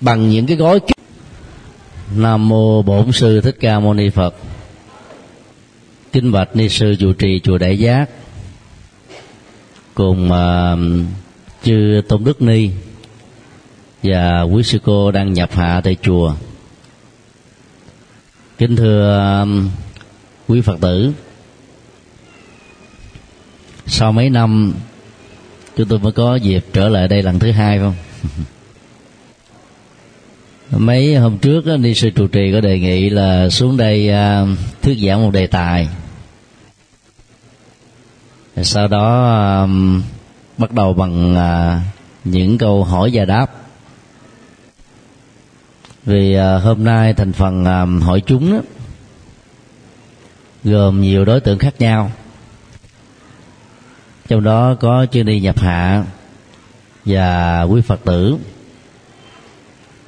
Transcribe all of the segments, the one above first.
bằng những cái gói nam mô bổn sư thích ca mâu ni phật. Kinh bạch ni sư chủ trì chùa đại giác. Cùng uh, chư tôn đức ni và quý sư cô đang nhập hạ tại chùa. Kính thưa uh, quý phật tử sau mấy năm chúng tôi mới có dịp trở lại đây lần thứ hai không? mấy hôm trước đó, ni sư trụ trì có đề nghị là xuống đây à, thuyết giảng một đề tài. Sau đó à, bắt đầu bằng à, những câu hỏi và đáp. Vì hôm nay thành phần hỏi chúng đó, gồm nhiều đối tượng khác nhau. Trong đó có chư ni nhập hạ và quý phật tử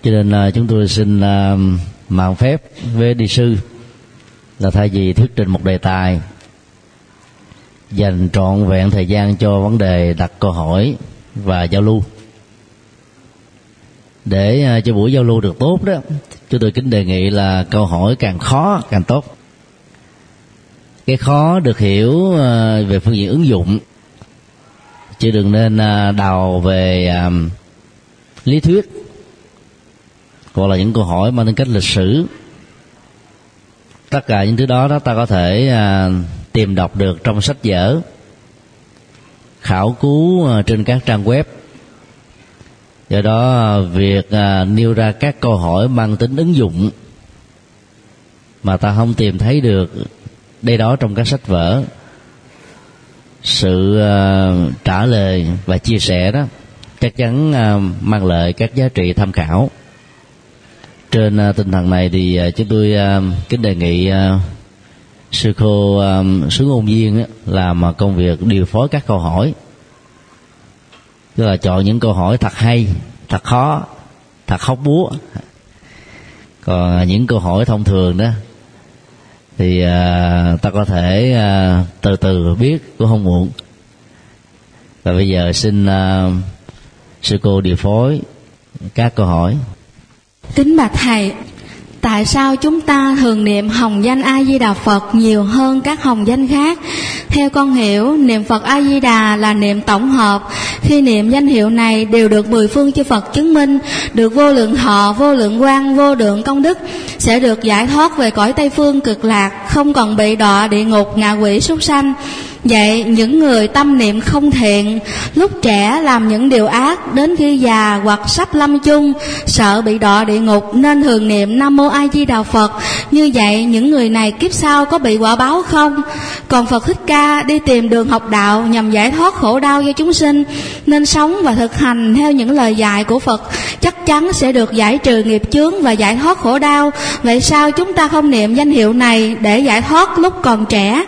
cho nên chúng tôi xin à, mạng phép với đi sư là thay vì thuyết trình một đề tài, dành trọn vẹn thời gian cho vấn đề đặt câu hỏi và giao lưu. Để à, cho buổi giao lưu được tốt đó, chúng tôi kính đề nghị là câu hỏi càng khó càng tốt. Cái khó được hiểu à, về phương diện ứng dụng, chứ đừng nên đào về lý thuyết hoặc là những câu hỏi mang tính cách lịch sử. Tất cả những thứ đó đó ta có thể à, tìm đọc được trong sách vở. Khảo cứu à, trên các trang web. Do đó à, việc à, nêu ra các câu hỏi mang tính ứng dụng mà ta không tìm thấy được đây đó trong các sách vở. Sự à, trả lời và chia sẻ đó chắc chắn à, mang lại các giá trị tham khảo trên uh, tinh thần này thì uh, chúng tôi uh, kính đề nghị uh, sư cô uh, xuống ôn viên uh, làm uh, công việc điều phối các câu hỏi. Tức là chọn những câu hỏi thật hay thật khó thật khóc búa. Còn uh, những câu hỏi thông thường đó thì uh, ta có thể uh, từ từ biết cũng không muộn. Và bây giờ xin uh, sư cô điều phối các câu hỏi. Kính bạch thầy, tại sao chúng ta thường niệm hồng danh A Di Đà Phật nhiều hơn các hồng danh khác? Theo con hiểu, niệm Phật A Di Đà là niệm tổng hợp. Khi niệm danh hiệu này đều được mười phương chư Phật chứng minh, được vô lượng thọ, vô lượng quan, vô lượng công đức, sẽ được giải thoát về cõi Tây phương cực lạc, không còn bị đọa địa ngục, ngạ quỷ súc sanh. Vậy những người tâm niệm không thiện, Lúc trẻ làm những điều ác, Đến khi già hoặc sắp lâm chung, Sợ bị đọa địa ngục, Nên thường niệm Nam Mô A Di Đà Phật. Như vậy, những người này kiếp sau có bị quả báo không? Còn Phật Thích Ca đi tìm đường học đạo Nhằm giải thoát khổ đau cho chúng sinh, Nên sống và thực hành theo những lời dạy của Phật Chắc chắn sẽ được giải trừ nghiệp chướng Và giải thoát khổ đau. Vậy sao chúng ta không niệm danh hiệu này Để giải thoát lúc còn trẻ?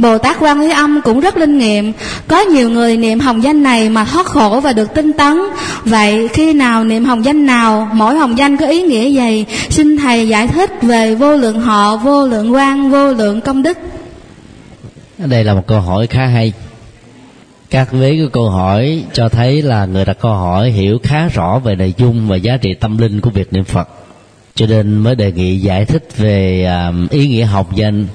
Bồ Tát Quan Thế Âm cũng rất linh nghiệm. Có nhiều người niệm hồng danh này mà thoát khổ và được tinh tấn. Vậy khi nào niệm hồng danh nào Mỗi hồng danh có ý nghĩa gì? Xin Thầy giải thích về vô lượng họ Vô lượng quan, vô lượng công đức. Đây là một câu hỏi khá hay. Các vế của câu hỏi cho thấy là người đặt câu hỏi hiểu khá rõ về nội dung và giá trị tâm linh của việc niệm phật. Cho nên mới đề nghị giải thích về à, ý nghĩa học danh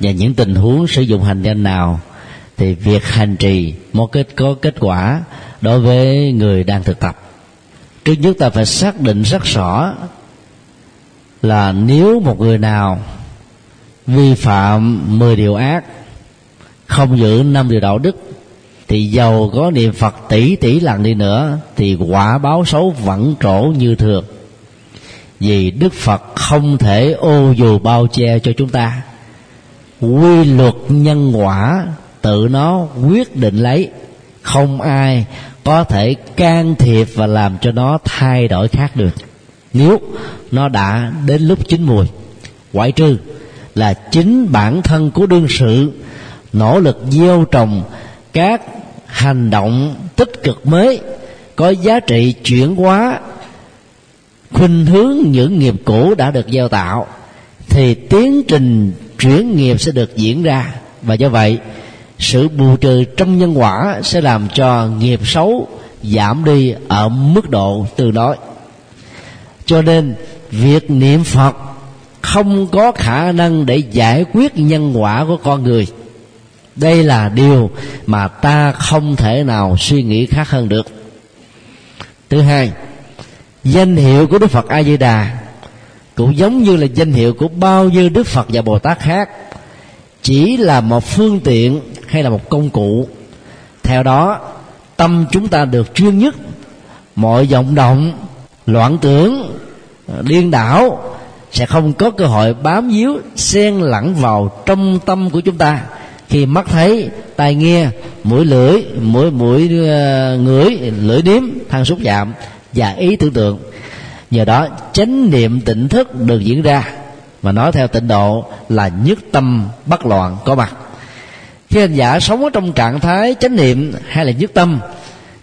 và những tình huống sử dụng hành danh nào thì việc hành trì một kết có kết quả đối với người đang thực tập. Trước nhất ta phải xác định rất rõ là nếu một người nào vi phạm 10 điều ác, không giữ năm điều đạo đức, thì giàu có niệm phật tỷ tỷ lần đi nữa, thì quả báo xấu vẫn trổ như thường. Vì đức phật không thể ô dù bao che cho chúng ta quy luật nhân quả, tự nó quyết định lấy. Không ai có thể can thiệp và làm cho nó thay đổi khác được. Nếu nó đã đến lúc chín mùi ngoại trừ là chính bản thân của đương sự, nỗ lực gieo trồng các hành động tích cực mới, có giá trị chuyển hóa, khuynh hướng những nghiệp cũ đã được gieo tạo, thì tiến trình chuyển nghiệp sẽ được diễn ra. Và do vậy, sự bù trừ trong nhân quả sẽ làm cho nghiệp xấu giảm đi ở mức độ tương đối. Cho nên, việc niệm phật không có khả năng để giải quyết nhân quả của con người. Đây là điều mà ta không thể nào suy nghĩ khác hơn được. Thứ hai, danh hiệu của đức phật a di đà cũng giống như là danh hiệu của bao nhiêu đức phật và bồ tát khác. Chỉ là một phương tiện hay là một công cụ. Theo đó tâm chúng ta được chuyên nhất. Mọi vọng động loạn tưởng điên đảo sẽ không có cơ hội bám víu xen lẫn vào trong tâm của chúng ta. Khi mắt thấy tai nghe mũi lưỡi mũi mũi uh, ngửi lưỡi điếm thân xúc chạm và ý tưởng tượng nhờ đó, chánh niệm tỉnh thức được diễn ra. Mà nói theo tịnh độ là nhất tâm bất loạn có mặt. Khi hành giả sống ở trong trạng thái chánh niệm hay là nhất tâm,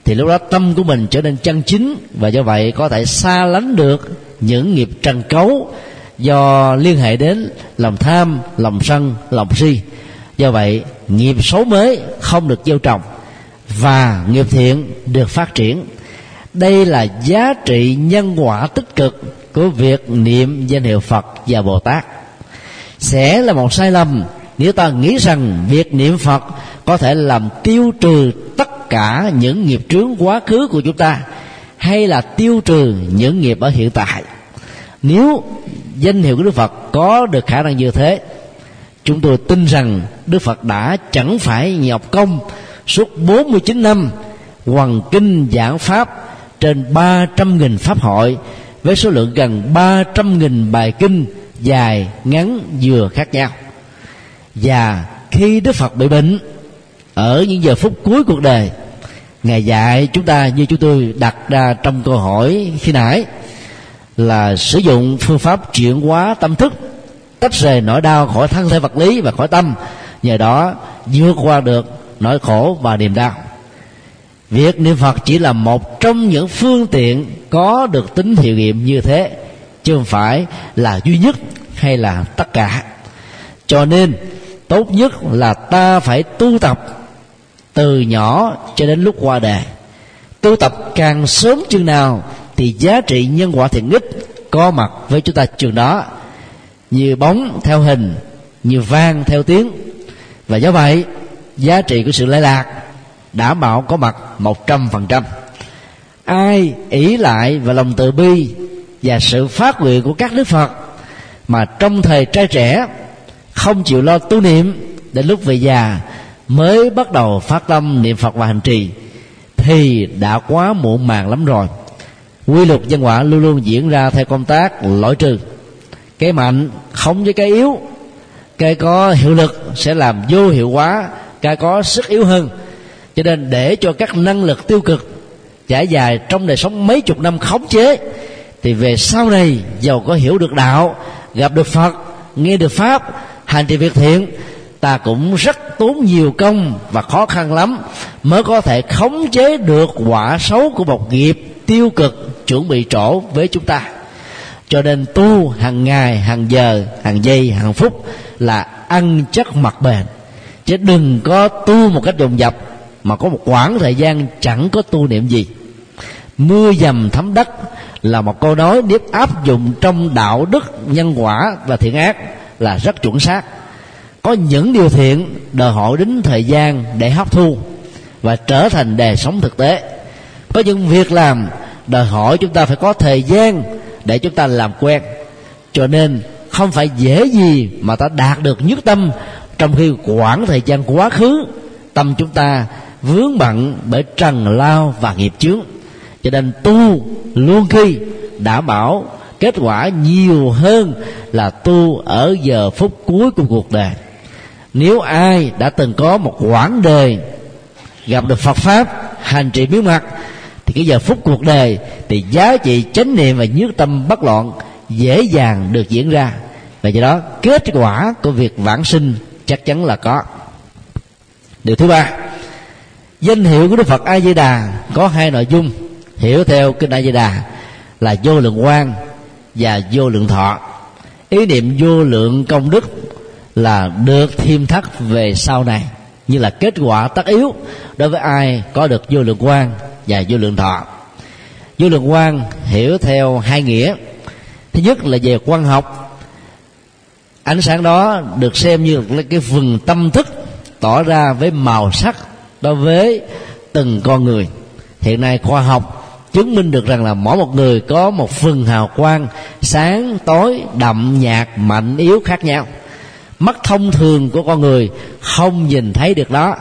thì lúc đó tâm của mình trở nên chân chính và do vậy có thể xa lánh được những nghiệp trần cấu do liên hệ đến lòng tham, lòng sân, lòng si. Do vậy, nghiệp xấu mới không được gieo trồng và nghiệp thiện được phát triển đây là giá trị nhân quả tích cực của việc niệm danh hiệu phật và bồ tát. Sẽ là một sai lầm nếu ta nghĩ rằng việc niệm phật có thể làm tiêu trừ tất cả những nghiệp trướng quá khứ của chúng ta, hay là tiêu trừ những nghiệp ở hiện tại. Nếu danh hiệu của đức phật có được khả năng như thế, chúng tôi tin rằng đức phật đã chẳng phải nhọc công suốt 49 năm hoàng kinh giảng pháp trên 300.000 pháp hội với số lượng gần 300.000 bài kinh dài, ngắn, vừa khác nhau. Và khi Đức Phật bị bệnh, ở những giờ phút cuối cuộc đời, ngài dạy chúng ta như chúng tôi đặt ra trong câu hỏi khi nãy, là sử dụng phương pháp chuyển hóa tâm thức, tách rời nỗi đau khỏi thân thể vật lý và khỏi tâm, nhờ đó vượt qua được nỗi khổ và niềm đau việc niệm phật chỉ là một trong những phương tiện có được tính hiệu nghiệm như thế, chứ không phải là duy nhất hay là tất cả. Cho nên, tốt nhất là ta phải tu tập từ nhỏ cho đến lúc qua đời. Tu tập càng sớm chừng nào thì giá trị nhân quả thiện ích có mặt với chúng ta chừng đó. Như bóng theo hình, như vang theo tiếng. Và do vậy, giá trị của sự lệ lạc đảm bảo có mặt một trăm phần trăm. Ai ỷ lại và lòng từ bi và sự phát nguyện của các đức phật mà trong thời trai trẻ không chịu lo tu niệm, đến lúc về già mới bắt đầu phát tâm niệm phật và hành trì, thì đã quá muộn màng lắm rồi. Quy luật nhân quả luôn luôn diễn ra theo công tác loại trừ. Cái mạnh không với cái yếu, cái có hiệu lực sẽ làm vô hiệu hóa, cái có sức yếu hơn cho nên để cho các năng lực tiêu cực trải dài trong đời sống mấy chục năm khống chế, thì về sau này giàu có hiểu được đạo, gặp được phật, nghe được pháp, hành trì việc thiện, ta cũng rất tốn nhiều công và khó khăn lắm mới có thể khống chế được quả xấu của một nghiệp tiêu cực chuẩn bị trổ với chúng ta. Cho nên tu hàng ngày, hàng giờ, hàng giây, hàng phút là ăn chất mặt bền. Chứ đừng có tu một cách dồn dập mà có một khoảng thời gian chẳng có tu niệm gì. Mưa dầm thấm đất là một câu nói nếu áp dụng trong đạo đức, nhân quả và thiện ác là rất chuẩn xác. Có những điều thiện đòi hỏi đến thời gian để hấp thu và trở thành đời sống thực tế. Có những việc làm đòi hỏi chúng ta phải có thời gian để chúng ta làm quen. Cho nên không phải dễ gì mà ta đạt được nhất tâm trong khi quãng thời gian quá khứ, tâm chúng ta vướng bận bởi trần lao và nghiệp chướng. Cho nên tu luôn khi đảm bảo kết quả nhiều hơn là tu ở giờ phút cuối của cuộc đời. Nếu ai đã từng có một quãng đời gặp được phật pháp, hành trì miếu mặt thì cái giờ phút cuộc đời thì giá trị chánh niệm và nhất tâm bất loạn dễ dàng được diễn ra. Và do đó, kết quả của việc vãng sinh chắc chắn là có. Điều thứ ba danh hiệu của đức phật a di đà có hai nội dung. Hiểu theo kinh a di đà là vô lượng quan và vô lượng thọ. Ý niệm vô lượng công đức là được thêm thắt về sau này, như là kết quả tất yếu đối với ai có được vô lượng quan và vô lượng thọ. Vô lượng quan hiểu theo hai nghĩa. Thứ nhất là về quan học. Ánh sáng đó được xem như là cái phần tâm thức tỏ ra với màu sắc đối với từng con người. Hiện nay khoa học chứng minh được rằng là mỗi một người có một phần hào quang sáng tối đậm nhạt mạnh yếu khác nhau. Mắt thông thường của con người không nhìn thấy được đó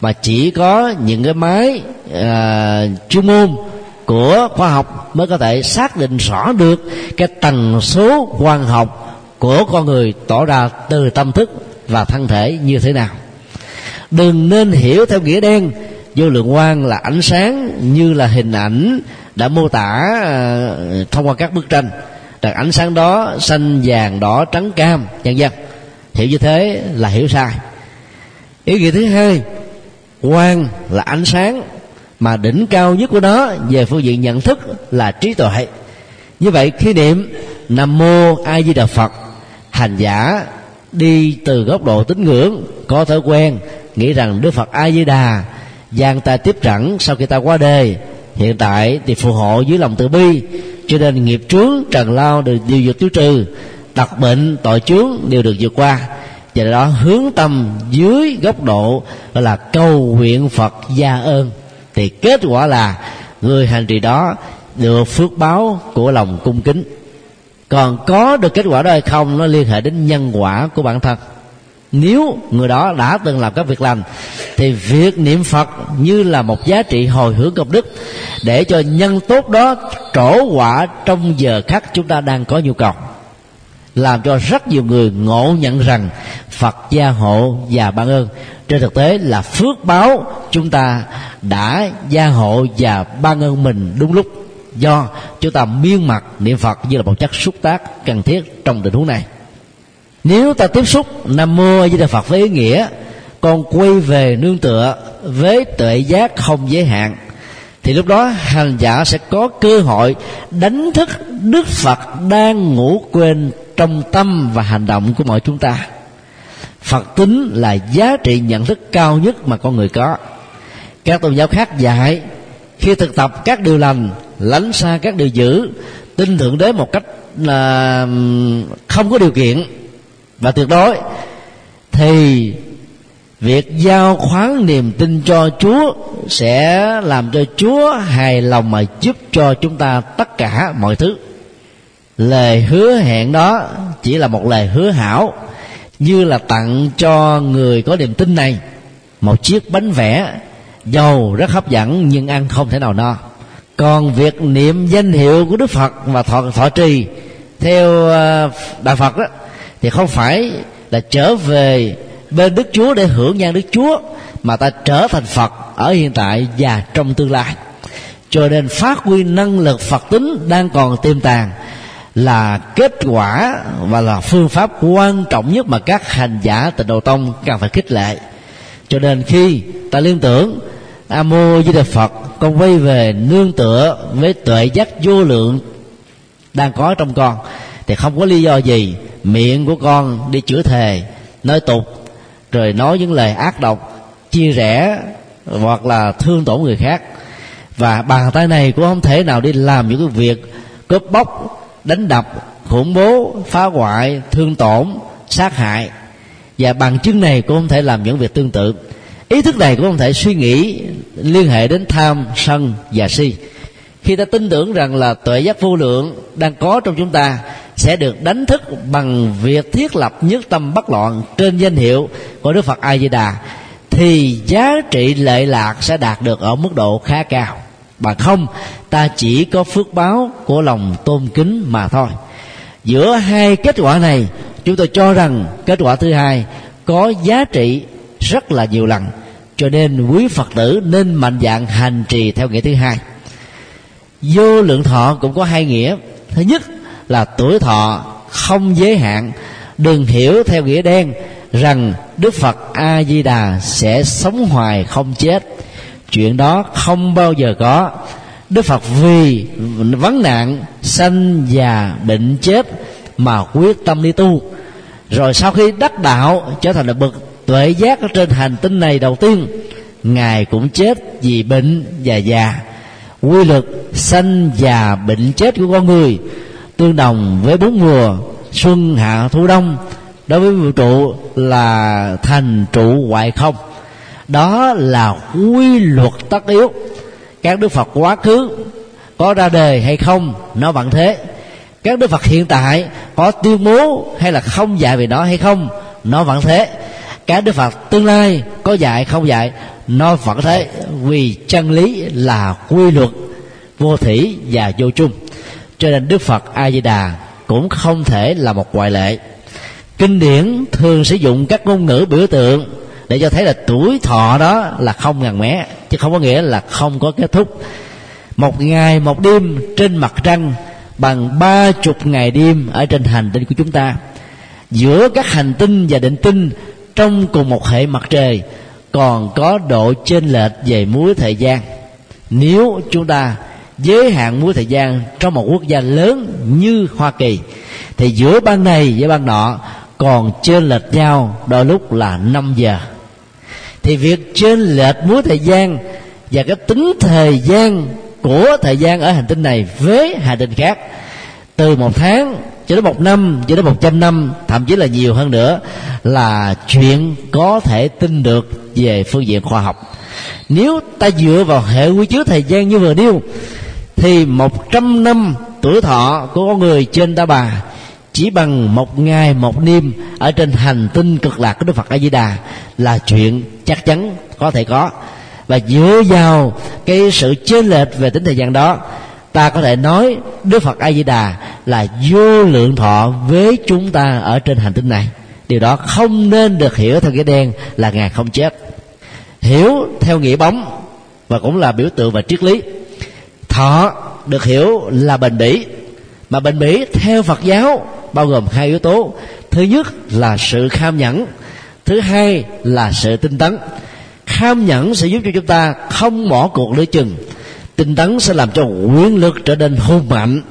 mà chỉ có những cái máy uh, chuyên môn của khoa học mới có thể xác định rõ được cái tần số quang học của con người tỏ ra từ tâm thức và thân thể như thế nào đừng nên hiểu theo nghĩa đen. Vô lượng quang là ánh sáng như là hình ảnh đã mô tả uh, thông qua các bức tranh. Rằng ánh sáng đó xanh vàng đỏ trắng cam vân vân. Hiểu như thế là hiểu sai. Ý nghĩa thứ hai quang là ánh sáng mà đỉnh cao nhất của nó về phương diện nhận thức là trí tuệ. Như vậy khi niệm nam mô a di đà phật hành giả đi từ góc độ tín ngưỡng có thói quen nghĩ rằng đức phật a di đà giang ta tiếp rẳng sau khi ta qua đời. Hiện tại thì phù hộ dưới lòng từ bi. Cho nên nghiệp trướng trần lao đều, đều được tiêu trừ. Đặc bệnh tội chướng đều được vượt qua. Và đó hướng tâm dưới góc độ gọi là cầu nguyện phật gia ơn. Thì kết quả là người hành trì đó được phước báo của lòng cung kính. Còn có được kết quả đó hay không nó liên hệ đến nhân quả của bản thân nếu người đó đã từng làm các việc lành, thì việc niệm phật như là một giá trị hồi hướng công đức để cho nhân tốt đó trổ quả trong giờ khắc chúng ta đang có nhu cầu. Làm cho rất nhiều người ngộ nhận rằng phật gia hộ và ban ơn. Trên thực tế là phước báo chúng ta đã gia hộ và ban ơn mình đúng lúc. Do chúng ta miên mặt niệm phật như là một chất xúc tác cần thiết trong tình huống này nếu ta tiếp xúc nam mô với đà phật với ý nghĩa, con quay về nương tựa với tuệ giác không giới hạn, thì lúc đó hành giả sẽ có cơ hội đánh thức đức phật đang ngủ quên trong tâm và hành động của mọi chúng ta. Phật tính là giá trị nhận thức cao nhất mà con người có. Các tôn giáo khác dạy, khi thực tập các điều lành, lánh xa các điều dữ, tin thượng đế một cách là không có điều kiện và tuyệt đối thì việc giao khoán niềm tin cho chúa sẽ làm cho chúa hài lòng mà giúp cho chúng ta tất cả mọi thứ. Lời hứa hẹn đó chỉ là một lời hứa hảo như là tặng cho người có niềm tin này một chiếc bánh vẽ giàu rất hấp dẫn nhưng ăn không thể nào no. Còn việc niệm danh hiệu của đức phật và thọ, thọ trì theo ờ, đạo phật đó thì không phải là trở về bên đức chúa để hưởng nhan đức chúa, mà ta trở thành phật ở hiện tại và trong tương lai. Cho nên phát huy năng lực phật tính đang còn tiềm tàng là kết quả và là phương pháp quan trọng nhất mà các hành giả tịnh độ tông cần phải khích lệ. Cho nên khi ta liên tưởng a mô di đà phật, con quay về nương tựa với tuệ giác vô lượng đang có trong con, thì không có lý do gì miệng của con đi chữa thề, nói tục, rồi nói những lời ác độc, chia rẽ hoặc là thương tổn người khác. Và bàn tay này cũng không thể nào đi làm những cái việc cướp bóc, đánh đập, khủng bố, phá hoại, thương tổn, sát hại. Và bằng chứng này cũng không thể làm những việc tương tự. Ý thức này cũng không thể suy nghĩ liên hệ đến tham sân và si khi ta tin tưởng rằng là tuệ giác vô lượng đang có trong chúng ta, sẽ được đánh thức bằng việc thiết lập nhất tâm bất loạn trên danh hiệu của Đức Phật A Di Đà thì giá trị lệ lạc sẽ đạt được ở mức độ khá cao. Mà không, ta chỉ có phước báo của lòng tôn kính mà thôi. Giữa hai kết quả này, chúng tôi cho rằng kết quả thứ hai có giá trị rất là nhiều lần. Cho nên quý phật tử nên mạnh dạng hành trì theo nghĩa thứ hai vô lượng thọ cũng có hai nghĩa. Thứ nhất là tuổi thọ không giới hạn. Đừng hiểu theo nghĩa đen rằng đức phật a di đà sẽ sống hoài không chết. Chuyện đó không bao giờ có. Đức phật vì vấn nạn sanh già bệnh chết mà quyết tâm đi tu. Rồi sau khi đắc đạo trở thành là bậc tuệ giác ở trên hành tinh này đầu tiên, ngài cũng chết vì bệnh và già quy luật sanh già bệnh chết của con người tương đồng với bốn mùa xuân, hạ, thu, đông. Đối với vũ trụ là thành trụ ngoại không. Đó là quy luật tất yếu. Các đức phật quá khứ có ra đời hay không, nó vẫn thế. Các đức phật hiện tại có tuyên bố hay là không dạy về nó hay không, nó vẫn thế. Các đức phật tương lai có dạy không dạy nó vẫn thế, vì chân lý là quy luật, vô thủy và vô chung. Cho nên đức phật a di đà cũng không thể là một ngoại lệ. Kinh điển thường sử dụng các ngôn ngữ biểu tượng để cho thấy là tuổi thọ đó là không ngàn mé, chứ không có nghĩa là không có kết thúc. Một ngày, một đêm trên mặt trăng, bằng ba chục ngày đêm ở trên hành tinh của chúng ta. Giữa các hành tinh và định tinh, trong cùng một hệ mặt trời còn có độ chênh lệch về múi thời gian. Nếu chúng ta giới hạn múi thời gian trong một quốc gia lớn như hoa kỳ, thì giữa ban này với ban nọ còn chênh lệch nhau đôi lúc là 5 giờ. Thì việc chênh lệch múi thời gian và cái tính thời gian của thời gian ở hành tinh này với hành tinh khác, từ một tháng cho đến một năm, cho đến một trăm năm, thậm chí là nhiều hơn nữa, là chuyện có thể tin được về phương diện khoa học. Nếu ta dựa vào hệ quy chiếu thời gian như vừa nêu, thì một trăm năm tuổi thọ của con người trên đa bà chỉ bằng một ngày một đêm ở trên hành tinh cực lạc của Đức Phật A Di Đà là chuyện chắc chắn, có thể có. Và dựa vào cái sự chênh lệch về tính thời gian đó, ta có thể nói Đức Phật A Di Đà là vô lượng thọ với chúng ta ở trên hành tinh này. Điều đó không nên được hiểu theo cái đen là ngài không chết hiểu theo nghĩa bóng và cũng là biểu tượng và triết lý. Thọ được hiểu là bền bỉ, mà bền bỉ theo Phật giáo bao gồm hai yếu tố. Thứ nhất là sự kham nhẫn, thứ hai là sự tinh tấn. Kham nhẫn sẽ giúp cho chúng ta không bỏ cuộc lưỡi chừng. Tinh tấn sẽ làm cho quyền lực trở nên hung mạnh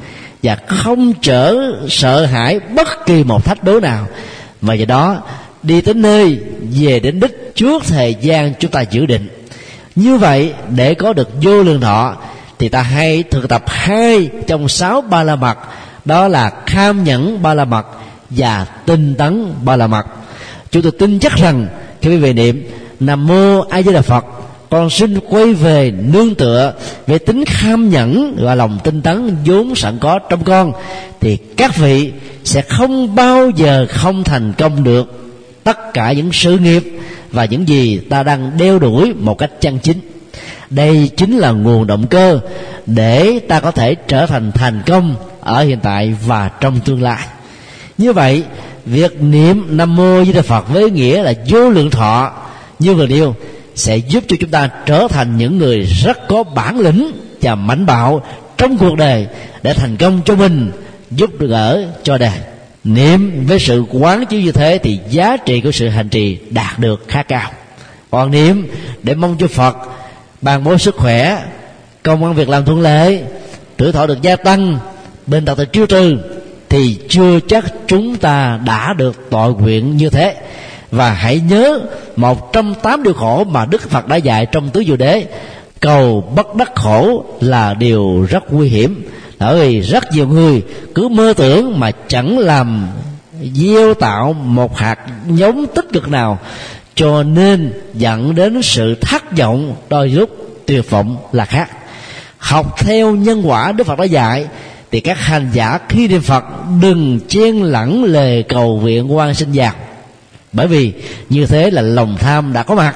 và không trở sợ hãi bất kỳ một thách đố nào. Và do đó đi tới nơi, về đến đích trước thời gian chúng ta dự định. Như vậy, để có được vô lượng thọ, thì ta hay thực tập hai trong sáu ba la mật đó là kham nhẫn ba la mật và tinh tấn ba la mật chúng tôi tin chắc rằng khi quý vị niệm, nam mô a di đà phật, con xin quay về nương tựa về tính kham nhẫn và lòng tinh tấn vốn sẵn có trong con, thì các vị sẽ không bao giờ không thành công được tất cả những sự nghiệp và những gì ta đang đeo đuổi một cách chân chính. Đây chính là nguồn động cơ để ta có thể trở thành thành công ở hiện tại và trong tương lai. Như vậy, việc niệm nam mô di đà phật với nghĩa là vô lượng thọ như vừa nêu sẽ giúp cho chúng ta trở thành những người rất có bản lĩnh và mạnh bạo trong cuộc đời để thành công cho mình, giúp được ở cho đời niệm với sự quán chiếu như thế thì giá trị của sự hành trì đạt được khá cao. Còn niệm để mong cho phật ban bố sức khỏe, công ăn việc làm thuận lợi, tuổi thọ được gia tăng bên tật được chiêu trừ thì chưa chắc chúng ta đã được tội nguyện như thế. Và hãy nhớ một trong tám điều khổ mà đức phật đã dạy trong tứ diệu đế cầu bất đắc khổ là điều rất nguy hiểm. Bởi vì rất nhiều người cứ mơ tưởng mà chẳng làm gieo tạo một hạt giống tích cực nào, cho nên dẫn đến sự thất vọng đôi lúc tuyệt vọng là khác. Học theo nhân quả đức phật đã dạy, thì các hành giả khi niệm phật đừng chen lẫn lời cầu viện quan sinh vào bởi vì như thế là lòng tham đã có mặt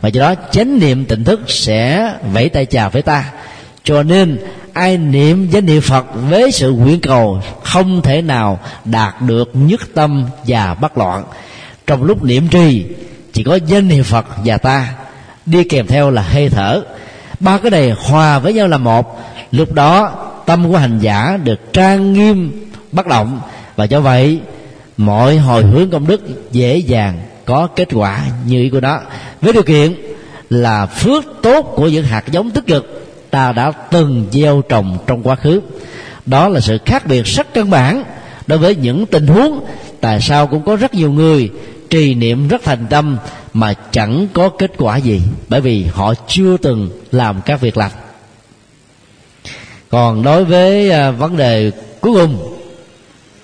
và do đó, chánh niệm tỉnh thức sẽ vẫy tay chào với ta. Cho nên, ai niệm danh niệm phật với sự nguyện cầu không thể nào đạt được nhất tâm và bất loạn. Trong lúc niệm trì, chỉ có danh niệm phật và ta đi kèm theo là hơi thở. Ba cái này hòa với nhau là một. Lúc đó, tâm của hành giả được trang nghiêm, bất động. Và do vậy, mọi hồi hướng công đức dễ dàng có kết quả như ý của nó. Với điều kiện là phước tốt của những hạt giống tích cực, ta đã từng gieo trồng trong quá khứ. Đó là sự khác biệt rất căn bản đối với những tình huống tại sao cũng có rất nhiều người trì niệm rất thành tâm mà chẳng có kết quả gì, bởi vì họ chưa từng làm các việc lành. Còn đối với à, vấn đề cuối cùng,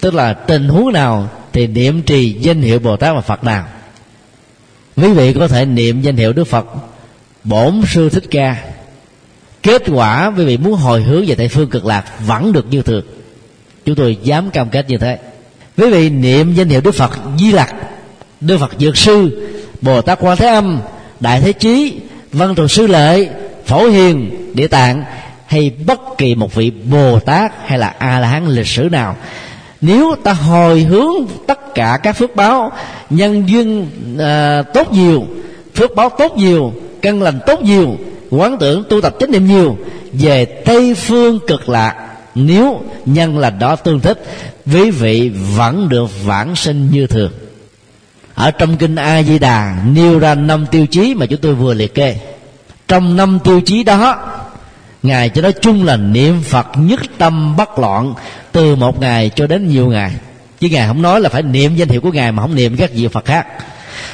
tức là tình huống nào thì niệm trì danh hiệu bồ tát và phật nào? Quý vị có thể niệm danh hiệu đức phật bổn sư thích ca. Kết quả quý vị muốn hồi hướng về tây phương cực lạc vẫn được như thường. Chúng tôi dám cam kết như thế. Quý vị niệm danh hiệu đức phật di lặc, đức phật dược sư, bồ tát quan thế âm, đại thế chí, văn thù sư lợi phổ hiền, địa tạng hay bất kỳ một vị bồ tát hay là a la hán lịch sử nào. Nếu ta hồi hướng tất cả các phước báo. Nhân duyên à, tốt nhiều phước báo tốt nhiều căn lành tốt nhiều quán tưởng tu tập chánh niệm nhiều. Về tây phương cực lạc nếu nhân lành đó tương thích quý vị vẫn được vãng sinh như thường. Ở trong kinh a di đà nêu ra năm tiêu chí mà chúng tôi vừa liệt kê. Trong năm tiêu chí đó ngài cho nói chung là niệm phật nhất tâm bất loạn từ một ngày cho đến nhiều ngày chứ ngài không nói là phải niệm danh hiệu của ngài mà không niệm các vị phật khác.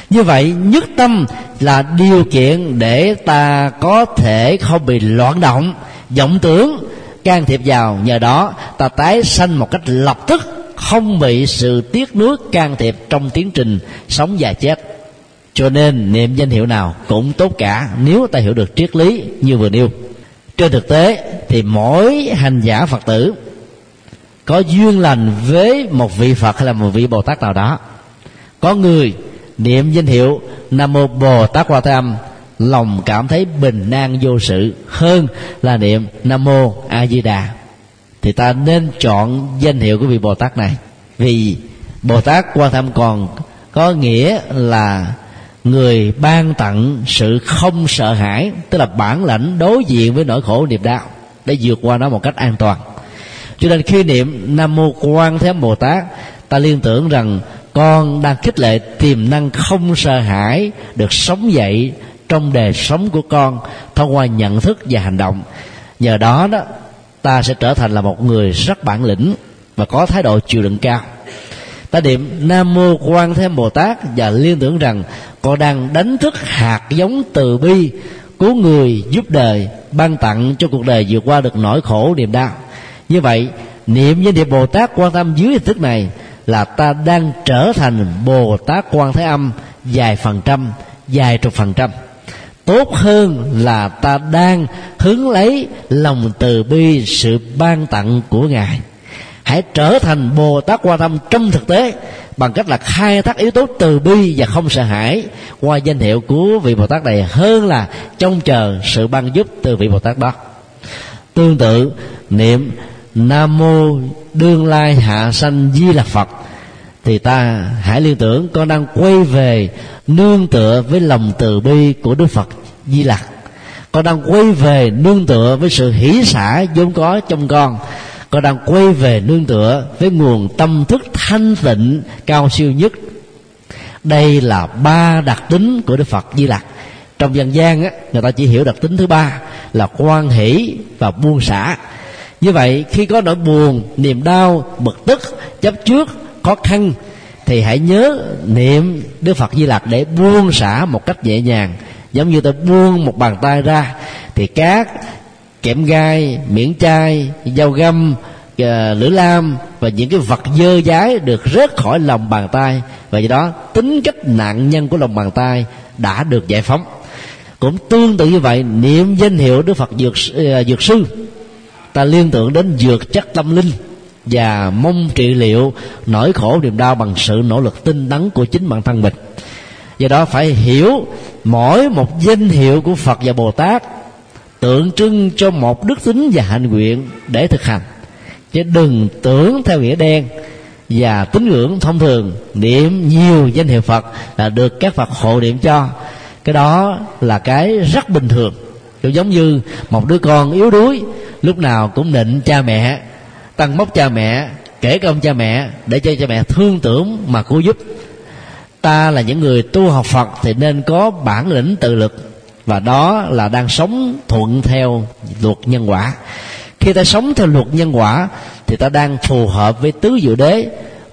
Như vậy, nhất tâm là điều kiện để ta có thể không bị loạn động, vọng tưởng, can thiệp vào. Nhờ đó, ta tái sanh một cách lập tức, không bị sự tiếc nuối can thiệp trong tiến trình sống và chết. Cho nên, niệm danh hiệu nào cũng tốt cả, nếu ta hiểu được triết lý như vừa nêu. Trên thực tế, thì mỗi hành giả phật tử có duyên lành với một vị phật hay là một vị bồ tát nào đó. Có người niệm danh hiệu nam mô bồ tát quan thế âm lòng cảm thấy bình an vô sự hơn là niệm nam mô a di đà. Thì ta nên chọn danh hiệu của vị bồ tát này. Vì bồ tát quan tham còn có nghĩa là người ban tặng sự không sợ hãi, tức là bản lãnh đối diện với nỗi khổ niềm đau, để vượt qua nó một cách an toàn cho nên khi niệm nam mô quan thế bồ tát, ta liên tưởng rằng con đang khích lệ tiềm năng không sợ hãi được sống dậy trong đời sống của con thông qua nhận thức và hành động. Nhờ đó đó, ta sẽ trở thành là một người rất bản lĩnh và có thái độ chịu đựng cao. Ta niệm nam mô quan thế bồ tát và liên tưởng rằng con đang đánh thức hạt giống từ bi cứu người giúp đời ban tặng cho cuộc đời vượt qua được nỗi khổ niềm đau như vậy, niệm với niệm bồ tát quan tâm dưới hình thức này là ta đang trở thành bồ tát quan thế âm vài phần trăm vài chục phần trăm. Tốt hơn là ta đang hứng lấy lòng từ bi, sự ban tặng của ngài. Hãy trở thành bồ tát quan tâm trong thực tế bằng cách là khai thác yếu tố từ bi và không sợ hãi qua danh hiệu của vị bồ tát này hơn là trông chờ sự ban giúp từ vị bồ tát đó. Tương tự, niệm nam mô đương lai hạ sanh di lạc phật. Thì ta hãy liên tưởng con đang quay về nương tựa với lòng từ bi của đức phật di lặc. Con đang quay về nương tựa với sự hỷ xả vốn có trong con. Con đang quay về nương tựa với nguồn tâm thức thanh tịnh cao siêu nhất. Đây là ba đặc tính của đức phật di lặc. Trong dân gian á, người ta chỉ hiểu đặc tính thứ ba là quan hỷ và buông xả như vậy, khi có nỗi buồn, niềm đau, bực tức, chấp trước, khó khăn, thì hãy nhớ niệm đức phật di lặc để buông xả một cách nhẹ nhàng. Giống như tôi buông một bàn tay ra, thì các kẽm gai, miễn chai, dao găm ờ, lưỡi lam và những cái vật dơ dái được rớt khỏi lòng bàn tay. Và do đó, tính cách nạn nhân của lòng bàn tay đã được giải phóng. Cũng tương tự như vậy, niệm danh hiệu đức phật dược ờ, dược sư ta liên tưởng đến dược chất tâm linh và mong trị liệu nỗi khổ niềm đau bằng sự nỗ lực tinh tấn của chính bản thân mình. Do đó phải hiểu mỗi một danh hiệu của phật và bồ tát tượng trưng cho một đức tính và hạnh nguyện để thực hành. Chứ đừng tưởng theo nghĩa đen và tín ngưỡng thông thường, niệm nhiều danh hiệu phật là được các phật hộ niệm cho. Cái đó là cái rất bình thường cũng giống như một đứa con yếu đuối, lúc nào cũng định cha mẹ, tăng mốc cha mẹ, kể công cha mẹ để cho cha mẹ thương tưởng mà cố giúp. Ta là những người tu học phật thì nên có bản lĩnh tự lực, và đó là đang sống thuận theo luật nhân quả. Khi ta sống theo luật nhân quả thì ta đang phù hợp với tứ diệu đế,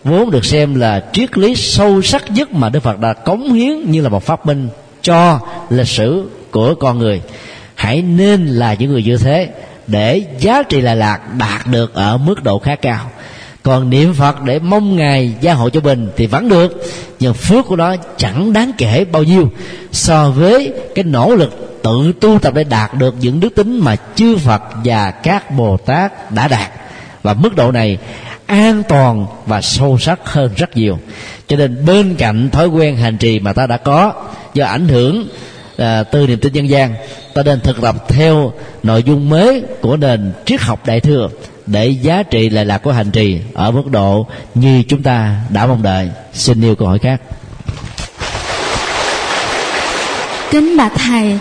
vốn được xem là triết lý sâu sắc nhất mà đức phật đã cống hiến như là một pháp minh cho lịch sử của con người hãy nên là những người như thế để giá trị lạ lạc đạt được ở mức độ khá cao. Còn niệm phật để mong ngài gia hộ cho mình thì vẫn được, nhưng phước của nó chẳng đáng kể bao nhiêu so với cái nỗ lực tự tu tập để đạt được những đức tính mà chư phật và các bồ tát đã đạt. Và mức độ này an toàn và sâu sắc hơn rất nhiều. Cho nên bên cạnh thói quen hành trì mà ta đã có do ảnh hưởng à, từ niềm tin dân gian ta nên thực tập theo nội dung mới của nền triết học đại thừa để giá trị lệ lạc của hành trì ở mức độ như chúng ta đã mong đợi. Xin yêu câu hỏi khác. Kính bạch thầy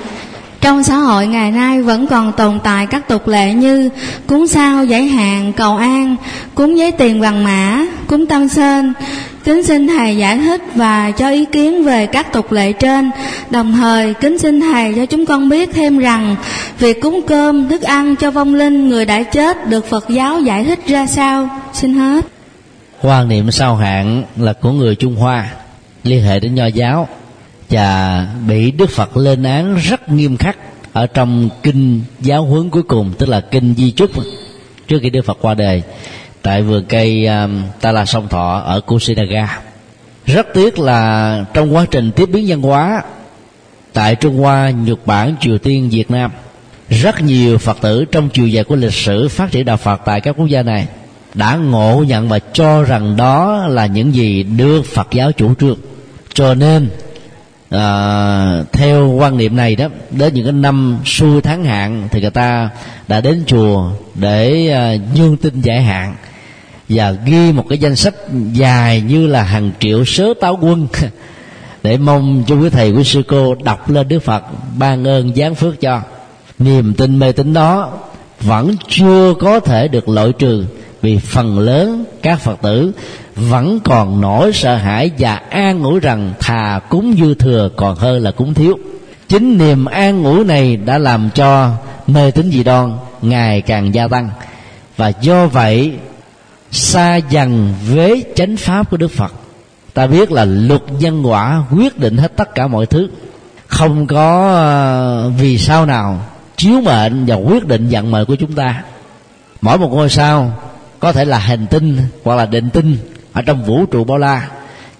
trong xã hội ngày nay vẫn còn tồn tại các tục lệ như cúng sao giải hạn cầu an, cúng giấy tiền bằng mã, cúng tâm sơn. Kính xin thầy giải thích và cho ý kiến về các tục lệ trên. Đồng thời, kính xin thầy cho chúng con biết thêm rằng việc cúng cơm, thức ăn cho vong linh người đã chết được phật giáo giải thích ra sao. Xin hết. Quan niệm sao hạn là của người trung hoa, liên hệ đến nho giáo và bị đức phật lên án rất nghiêm khắc ở trong kinh giáo huấn cuối cùng tức là kinh di chúc trước khi đức phật qua đời tại vườn cây um, ta la sông thọ ở kusinaga rất tiếc là trong quá trình tiếp biến văn hóa tại trung hoa nhật bản triều tiên việt nam rất nhiều phật tử trong chiều dài của lịch sử phát triển đạo phật tại các quốc gia này đã ngộ nhận và cho rằng đó là những gì được phật giáo chủ trương. Cho nên à, theo quan niệm này đó đến những cái năm xuôi tháng hạn thì người ta đã đến chùa để à, dương tinh giải hạn và ghi một cái danh sách dài như là hàng triệu sớ táo quân để mong cho quý thầy quý sư cô đọc lên đức phật ban ơn giáng phước cho. Niềm tin mê tín đó vẫn chưa có thể được loại trừ vì phần lớn các phật tử vẫn còn nỗi sợ hãi và an ngủ rằng thà cúng dư thừa còn hơn là cúng thiếu. Chính niềm an ngủ này đã làm cho mê tín dị đoan ngày càng gia tăng. Và do vậy, xa dần với chánh pháp của đức phật, ta biết là luật nhân quả quyết định hết tất cả mọi thứ. Không có ờ, vì sao nào chiếu mệnh và quyết định vận mệnh của chúng ta. Mỗi một ngôi sao có thể là hành tinh hoặc là định tinh ở trong vũ trụ bao la,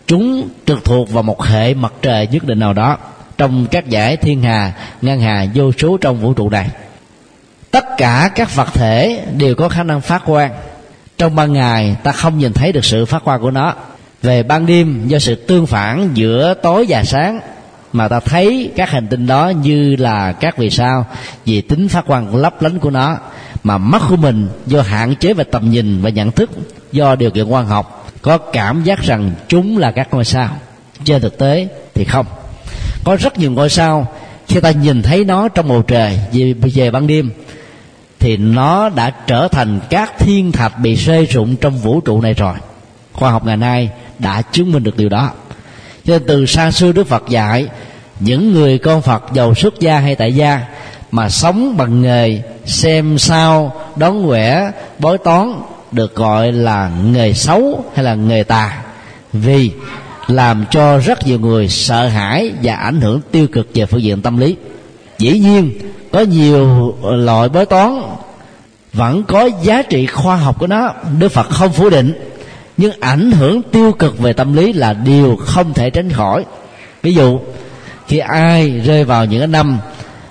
chúng trực thuộc vào một hệ mặt trời nhất định nào đó trong các giải thiên hà ngân hà, vô số trong vũ trụ này. Tất cả các vật thể đều có khả năng phát quang. Trong ban ngày, ta không nhìn thấy được sự phát quang của nó. Về ban đêm, do sự tương phản giữa tối và sáng mà ta thấy các hành tinh đó như là các vì sao vì tính phát quang lấp lánh của nó mà mắt của mình do hạn chế về tầm nhìn và nhận thức do điều kiện quan học có cảm giác rằng chúng là các ngôi sao. Trên thực tế thì không. Có rất nhiều ngôi sao khi ta nhìn thấy nó trong bầu trời về, về ban đêm thì nó đã trở thành các thiên thạch bị rơi rụng trong vũ trụ này rồi. Khoa học ngày nay đã chứng minh được điều đó. Cho nên từ xa xưa đức phật dạy những người con phật giàu xuất gia hay tại gia mà sống bằng nghề xem sao đón quẻ bói toán được gọi là nghề xấu hay là nghề tà. Vì làm cho rất nhiều người sợ hãi và ảnh hưởng tiêu cực về phương diện tâm lý. Dĩ nhiên, có nhiều loại bói toán vẫn có giá trị khoa học của nó. Đức phật không phủ định, nhưng ảnh hưởng tiêu cực về tâm lý là điều không thể tránh khỏi. Ví dụ, khi ai rơi vào những năm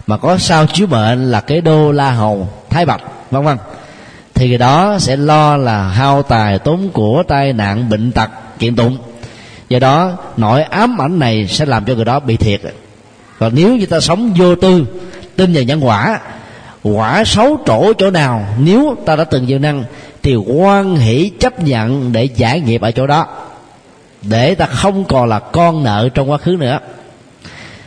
mà có sao chiếu mệnh là cái đô la hầu, thái bạch, vân vân thì người đó sẽ lo là hao tài tốn của tai nạn bệnh tật, kiện tụng. Do đó, nỗi ám ảnh này sẽ làm cho người đó bị thiệt. Còn nếu như ta sống vô tư, tin vào nhân quả quả xấu trổ chỗ nào, nếu ta đã từng gieo năng thì quan hỷ chấp nhận để giải nghiệp ở chỗ đó, để ta không còn là con nợ trong quá khứ nữa.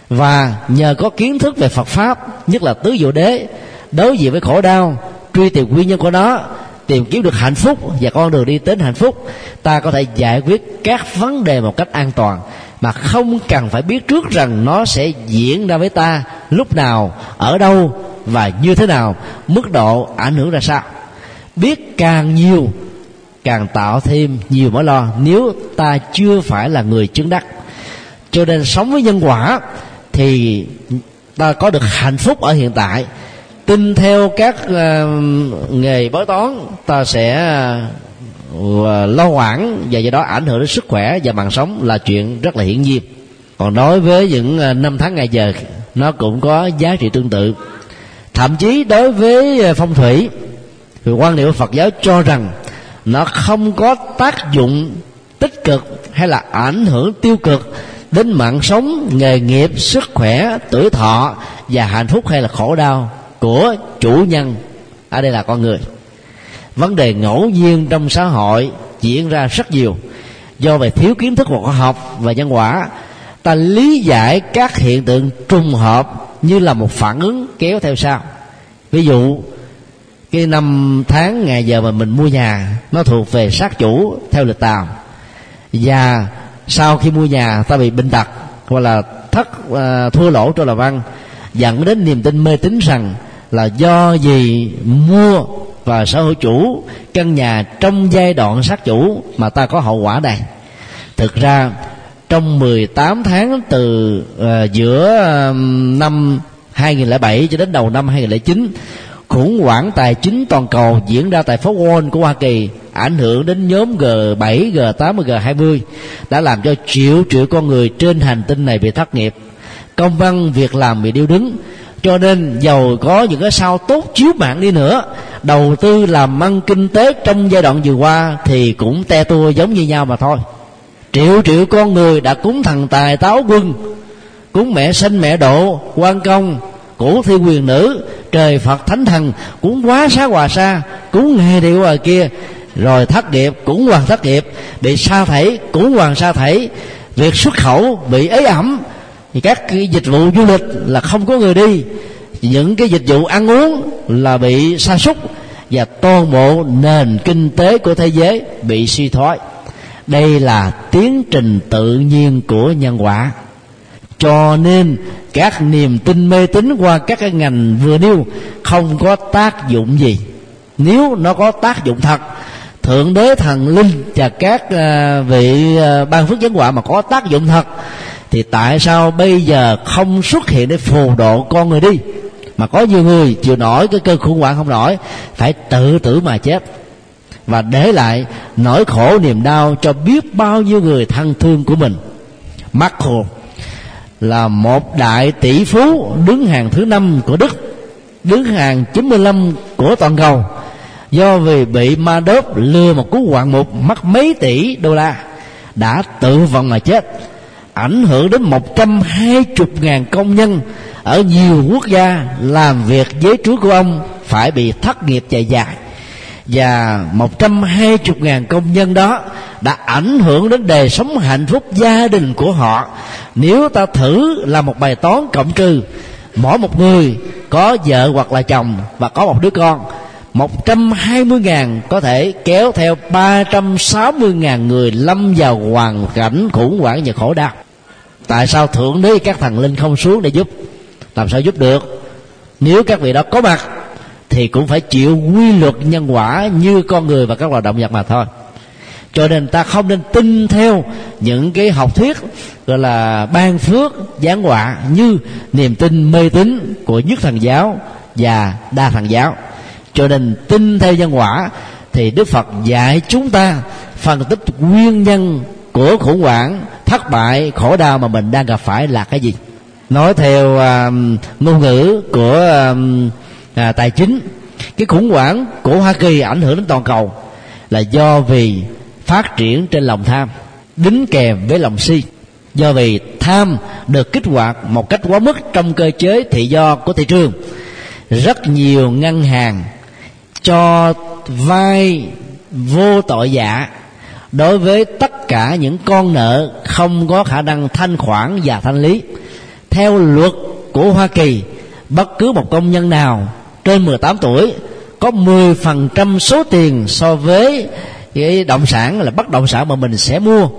Và nhờ có kiến thức về Phật pháp, nhất là tứ diệu đế, đối diện với khổ đau truy tìm nguyên nhân của nó, tìm kiếm được hạnh phúc, và con đường đi đến hạnh phúc. Ta có thể giải quyết các vấn đề một cách an toàn, mà không cần phải biết trước rằng nó sẽ diễn ra với ta lúc nào, ở đâu và như thế nào, mức độ ảnh hưởng ra sao. Biết càng nhiều, càng tạo thêm nhiều mối lo nếu ta chưa phải là người chứng đắc. Cho nên sống với nhân quả thì ta có được hạnh phúc ở hiện tại tin theo các uh, nghề bói toán ta sẽ ờ, lo hoảng và do đó ảnh hưởng đến sức khỏe và mạng sống là chuyện rất là hiển nhiên. Còn đối với những uh, năm tháng ngày giờ nó cũng có giá trị tương tự. Thậm chí đối với phong thủy thì quan niệm Phật giáo cho rằng nó không có tác dụng tích cực hay là ảnh hưởng tiêu cực đến mạng sống nghề nghiệp sức khỏe tuổi thọ và hạnh phúc hay là khổ đau của chủ nhân. Ở đây là con người. Vấn đề ngẫu nhiên trong xã hội diễn ra rất nhiều. Do về thiếu kiến thức khoa học và nhân quả ta lý giải các hiện tượng trùng hợp như là một phản ứng kéo theo sau. Ví dụ cái năm tháng ngày giờ mà mình mua nhà nó thuộc về sát chủ theo lịch tàu. Và sau khi mua nhà ta bị bệnh tật hoặc là thất uh, thua lỗ cho làm ăn. Dẫn đến niềm tin mê tín rằng là do gì mua và sở hữu chủ căn nhà trong giai đoạn sát chủ mà ta có hậu quả đây thực ra trong 18 tháng từ uh, giữa uh, năm 2007 cho đến đầu năm 2009 khủng hoảng tài chính toàn cầu diễn ra tại phố Wall của Hoa Kỳ ảnh hưởng đến nhóm G7, G8 và G20 đã làm cho triệu triệu con người trên hành tinh này bị thất nghiệp. Công văn việc làm bị điêu đứng cho nên giàu có những cái sao tốt chiếu mạng đi nữa. Đầu tư làm ăn kinh tế trong giai đoạn vừa qua thì cũng te tua giống như nhau mà thôi. Triệu triệu con người đã cúng thần tài táo quân, cúng mẹ sinh mẹ độ, quan công, cổ thi quyền nữ, trời phật thánh thần, cúng quá xá hòa xa, cúng nghe điều ngoài kia. Rồi thất nghiệp cũng hoàn thất nghiệp, bị sa thảy cũng hoàn sa thảy, việc xuất khẩu bị ế ẩm thì các cái dịch vụ du lịch là không có người đi. Những cái dịch vụ ăn uống là bị sa sút và toàn bộ nền kinh tế của thế giới bị suy thoái. Đây là tiến trình tự nhiên của nhân quả. Cho nên các niềm tin mê tín qua các cái ngành vừa nêu không có tác dụng gì. Nếu nó có tác dụng thật, thượng đế thần linh và các à, vị à, ban phước nhân quả mà có tác dụng thật thì tại sao bây giờ không xuất hiện để phù độ con người đi? Mà có nhiều người chịu nổi cái cơn khủng hoảng không nổi, phải tự tử mà chết. Và để lại nỗi khổ niềm đau cho biết bao nhiêu người thân thương của mình. Marco là một đại tỷ phú đứng hàng thứ năm của Đức, đứng hàng 95 của toàn cầu, do vì bị ma đốp lừa một cú hoạn mục mất mấy tỷ đô la, đã tự vận mà chết ảnh hưởng đến 120 ngàn công nhân ở nhiều quốc gia làm việc với chúa của ông phải bị thất nghiệp dài dài và 120 ngàn công nhân đó đã ảnh hưởng đến đời sống hạnh phúc gia đình của họ. Nếu ta thử làm một bài toán cộng trừ, mỗi một người có vợ hoặc là chồng và có một đứa con 120 ngàn có thể kéo theo 360 ngàn người lâm vào hoàn cảnh khủng hoảng và khổ đau tại sao thượng đế các thần linh không xuống để giúp? Làm sao giúp được? Nếu các vị đó có mặt, thì cũng phải chịu quy luật nhân quả như con người và các loài động vật mà thôi. Cho nên ta không nên tin theo những cái học thuyết, gọi là ban phước giáng họa như niềm tin mê tín của nhất thần giáo và đa thần giáo. Cho nên tin theo nhân quả thì đức phật dạy chúng ta phân tích nguyên nhân của khủng hoảng thất bại khổ đau mà mình đang gặp phải là cái gì? Nói theo uh, ngôn ngữ của uh, à, tài chính cái khủng hoảng của hoa kỳ ảnh hưởng đến toàn cầu là do vì phát triển trên lòng tham đính kèm với lòng si. Do vì tham được kích hoạt một cách quá mức trong cơ chế thị do của thị trường rất nhiều ngân hàng cho vay vô tội dạ đối với tất cả những con nợ không có khả năng thanh khoản và thanh lý theo luật của Hoa Kỳ bất cứ một công nhân nào trên 18 tuổi có 10% số tiền so với cái động sản là bất động sản mà mình sẽ mua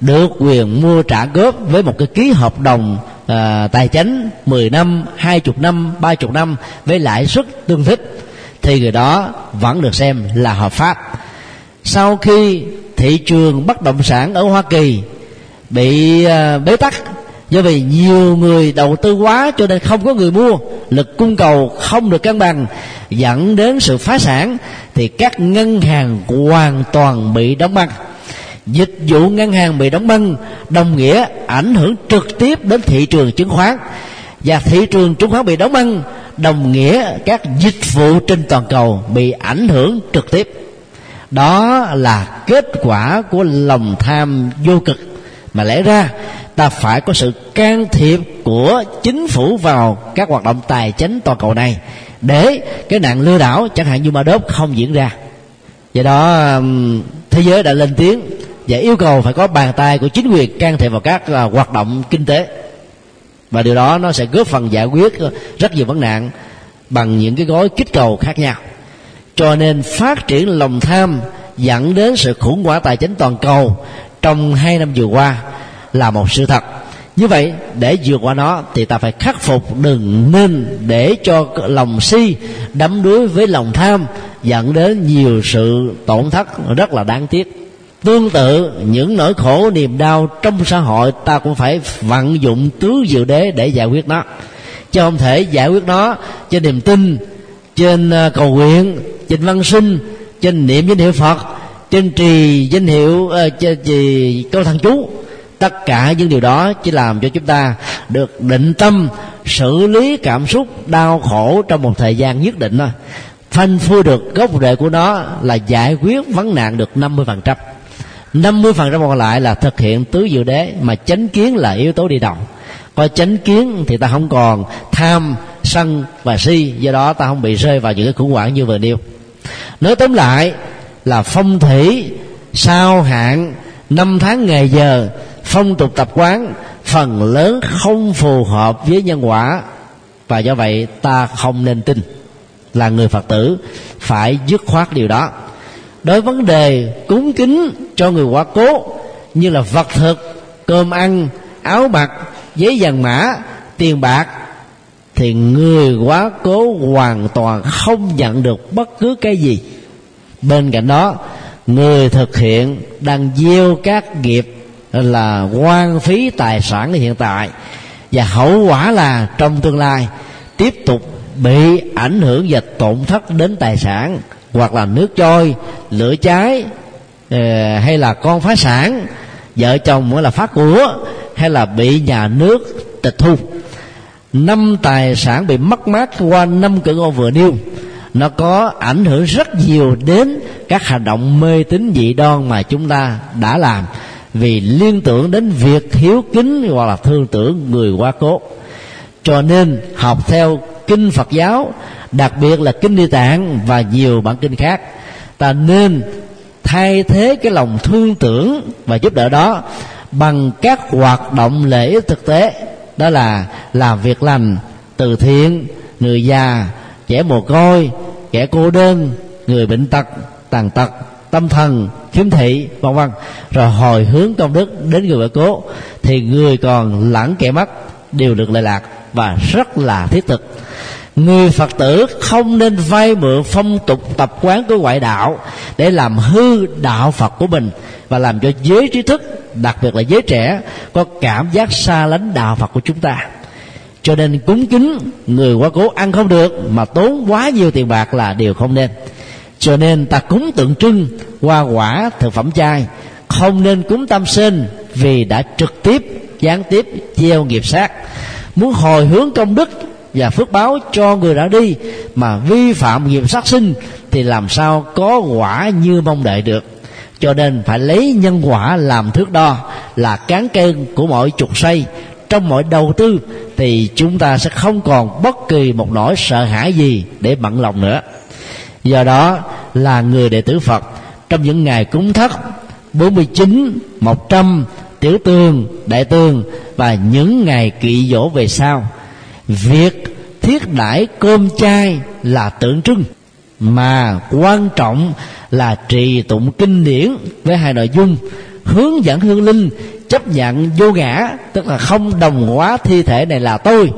được quyền mua trả góp với một cái ký hợp đồng à, tài chính 10 năm, 20 năm, 30 năm với lãi suất tương thích thì người đó vẫn được xem là hợp pháp. Sau khi thị trường bất động sản ở Hoa Kỳ bị à, bế tắc. Do vì nhiều người đầu tư quá cho nên không có người mua, lực cung cầu không được cân bằng, dẫn đến sự phá sản thì các ngân hàng hoàn toàn bị đóng băng. Dịch vụ ngân hàng bị đóng băng đồng nghĩa ảnh hưởng trực tiếp đến thị trường chứng khoán. Và thị trường chứng khoán bị đóng băng đồng nghĩa các dịch vụ trên toàn cầu bị ảnh hưởng trực tiếp đó là kết quả của lòng tham vô cực. Mà lẽ ra, ta phải có sự can thiệp của chính phủ vào các hoạt động tài chính toàn cầu này để cái nạn lừa đảo chẳng hạn như ma đốp không diễn ra. Do đó thế giới đã lên tiếng và yêu cầu phải có bàn tay của chính quyền can thiệp vào các ờ, hoạt động kinh tế. Và điều đó nó sẽ góp phần giải quyết rất nhiều vấn nạn bằng những cái gói kích cầu khác nhau cho nên phát triển lòng tham dẫn đến sự khủng hoảng tài chính toàn cầu trong hai năm vừa qua là một sự thật. Như vậy, để vượt qua nó thì ta phải khắc phục đừng nên để cho lòng si đắm đuối với lòng tham dẫn đến nhiều sự tổn thất rất là đáng tiếc. Tương tự, những nỗi khổ, niềm đau trong xã hội ta cũng phải vận dụng tứ diệu đế để giải quyết nó. Chứ không thể giải quyết nó trên niềm tin, trên ờ, cầu nguyện trên văn sinh trên niệm danh hiệu phật trên trì danh hiệu ờ, trên trì câu thần chú. Tất cả những điều đó chỉ làm cho chúng ta được định tâm, xử lý cảm xúc đau khổ trong một thời gian nhất định thôi. Phanh phui được gốc rễ của nó là giải quyết vấn nạn được 50% 50% còn lại là thực hiện tứ diệu đế mà chánh kiến là yếu tố đi đầu. Có chánh kiến thì ta không còn tham, sân và si, do đó ta không bị rơi vào những cái khủng hoảng như vừa nêu nói tóm lại là phong thủy, sao hạn năm tháng ngày giờ, phong tục tập quán, phần lớn không phù hợp với nhân quả. Và do vậy, ta không nên tin là người phật tử phải dứt khoát điều đó. Đối vấn đề cúng kính cho người quá cố, như là vật thực, cơm ăn, áo mặc, giấy vàng mã, tiền bạc thì người quá cố hoàn toàn không nhận được bất cứ cái gì. Bên cạnh đó, người thực hiện đang gieo các nghiệp là quan phí tài sản hiện tại và hậu quả là trong tương lai tiếp tục bị ảnh hưởng và tổn thất đến tài sản hoặc là nước trôi, lửa cháy ờ, hay là con phá sản, vợ chồng mới là phát của, hay là bị nhà nước tịch thu năm tài sản bị mất mát qua năm cửa ngôn vừa nêu, nó có ảnh hưởng rất nhiều đến các hành động mê tín dị đoan mà chúng ta đã làm. Vì liên tưởng đến việc hiếu kính hoặc là thương tưởng người quá cố. Cho nên học theo kinh phật giáo, đặc biệt là kinh địa tạng và nhiều bản kinh khác, ta nên thay thế cái lòng thương tưởng và giúp đỡ đó bằng các hoạt động lễ thực tế đó là làm việc lành, từ thiện. Người già trẻ mồ côi, kẻ cô đơn, người bệnh tật, tàn tật, tâm thần, khiếm thị, vân vân. Rồi hồi hướng công đức đến người vợ cố, thì người còn lẳng kẻ mất đều được lợi lạc và rất là thiết thực. Người phật tử không nên vay mượn phong tục tập quán của ngoại đạo để làm hư đạo phật của mình và làm cho giới trí thức, đặc biệt là giới trẻ, có cảm giác xa lánh đạo phật của chúng ta. Cho nên cúng kính, người quá cố ăn không được mà tốn quá nhiều tiền bạc là điều không nên. Cho nên ta cúng tượng trưng, hoa quả, thực phẩm chay. Không nên cúng tam sinh vì đã trực tiếp, gián tiếp gieo nghiệp sát. Muốn hồi hướng công đức và phước báo cho người đã đi mà vi phạm nghiệp sát sinh thì làm sao có quả như mong đợi được? Cho nên phải lấy nhân quả làm thước đo là cán cân của mọi trục xoay. Trong mọi đầu tư thì chúng ta sẽ không còn bất kỳ một nỗi sợ hãi gì để bận lòng nữa. Do đó là người đệ tử Phật trong những ngày cúng thất 49, 100, tiểu tường đại tường và những ngày kỵ dỗ về sau việc thiết đãi cơm chay là tượng trưng. Mà quan trọng là trì tụng kinh điển với hai nội dung. Hướng dẫn hương linh, chấp nhận vô ngã, tức là không đồng hóa thi thể này là tôi,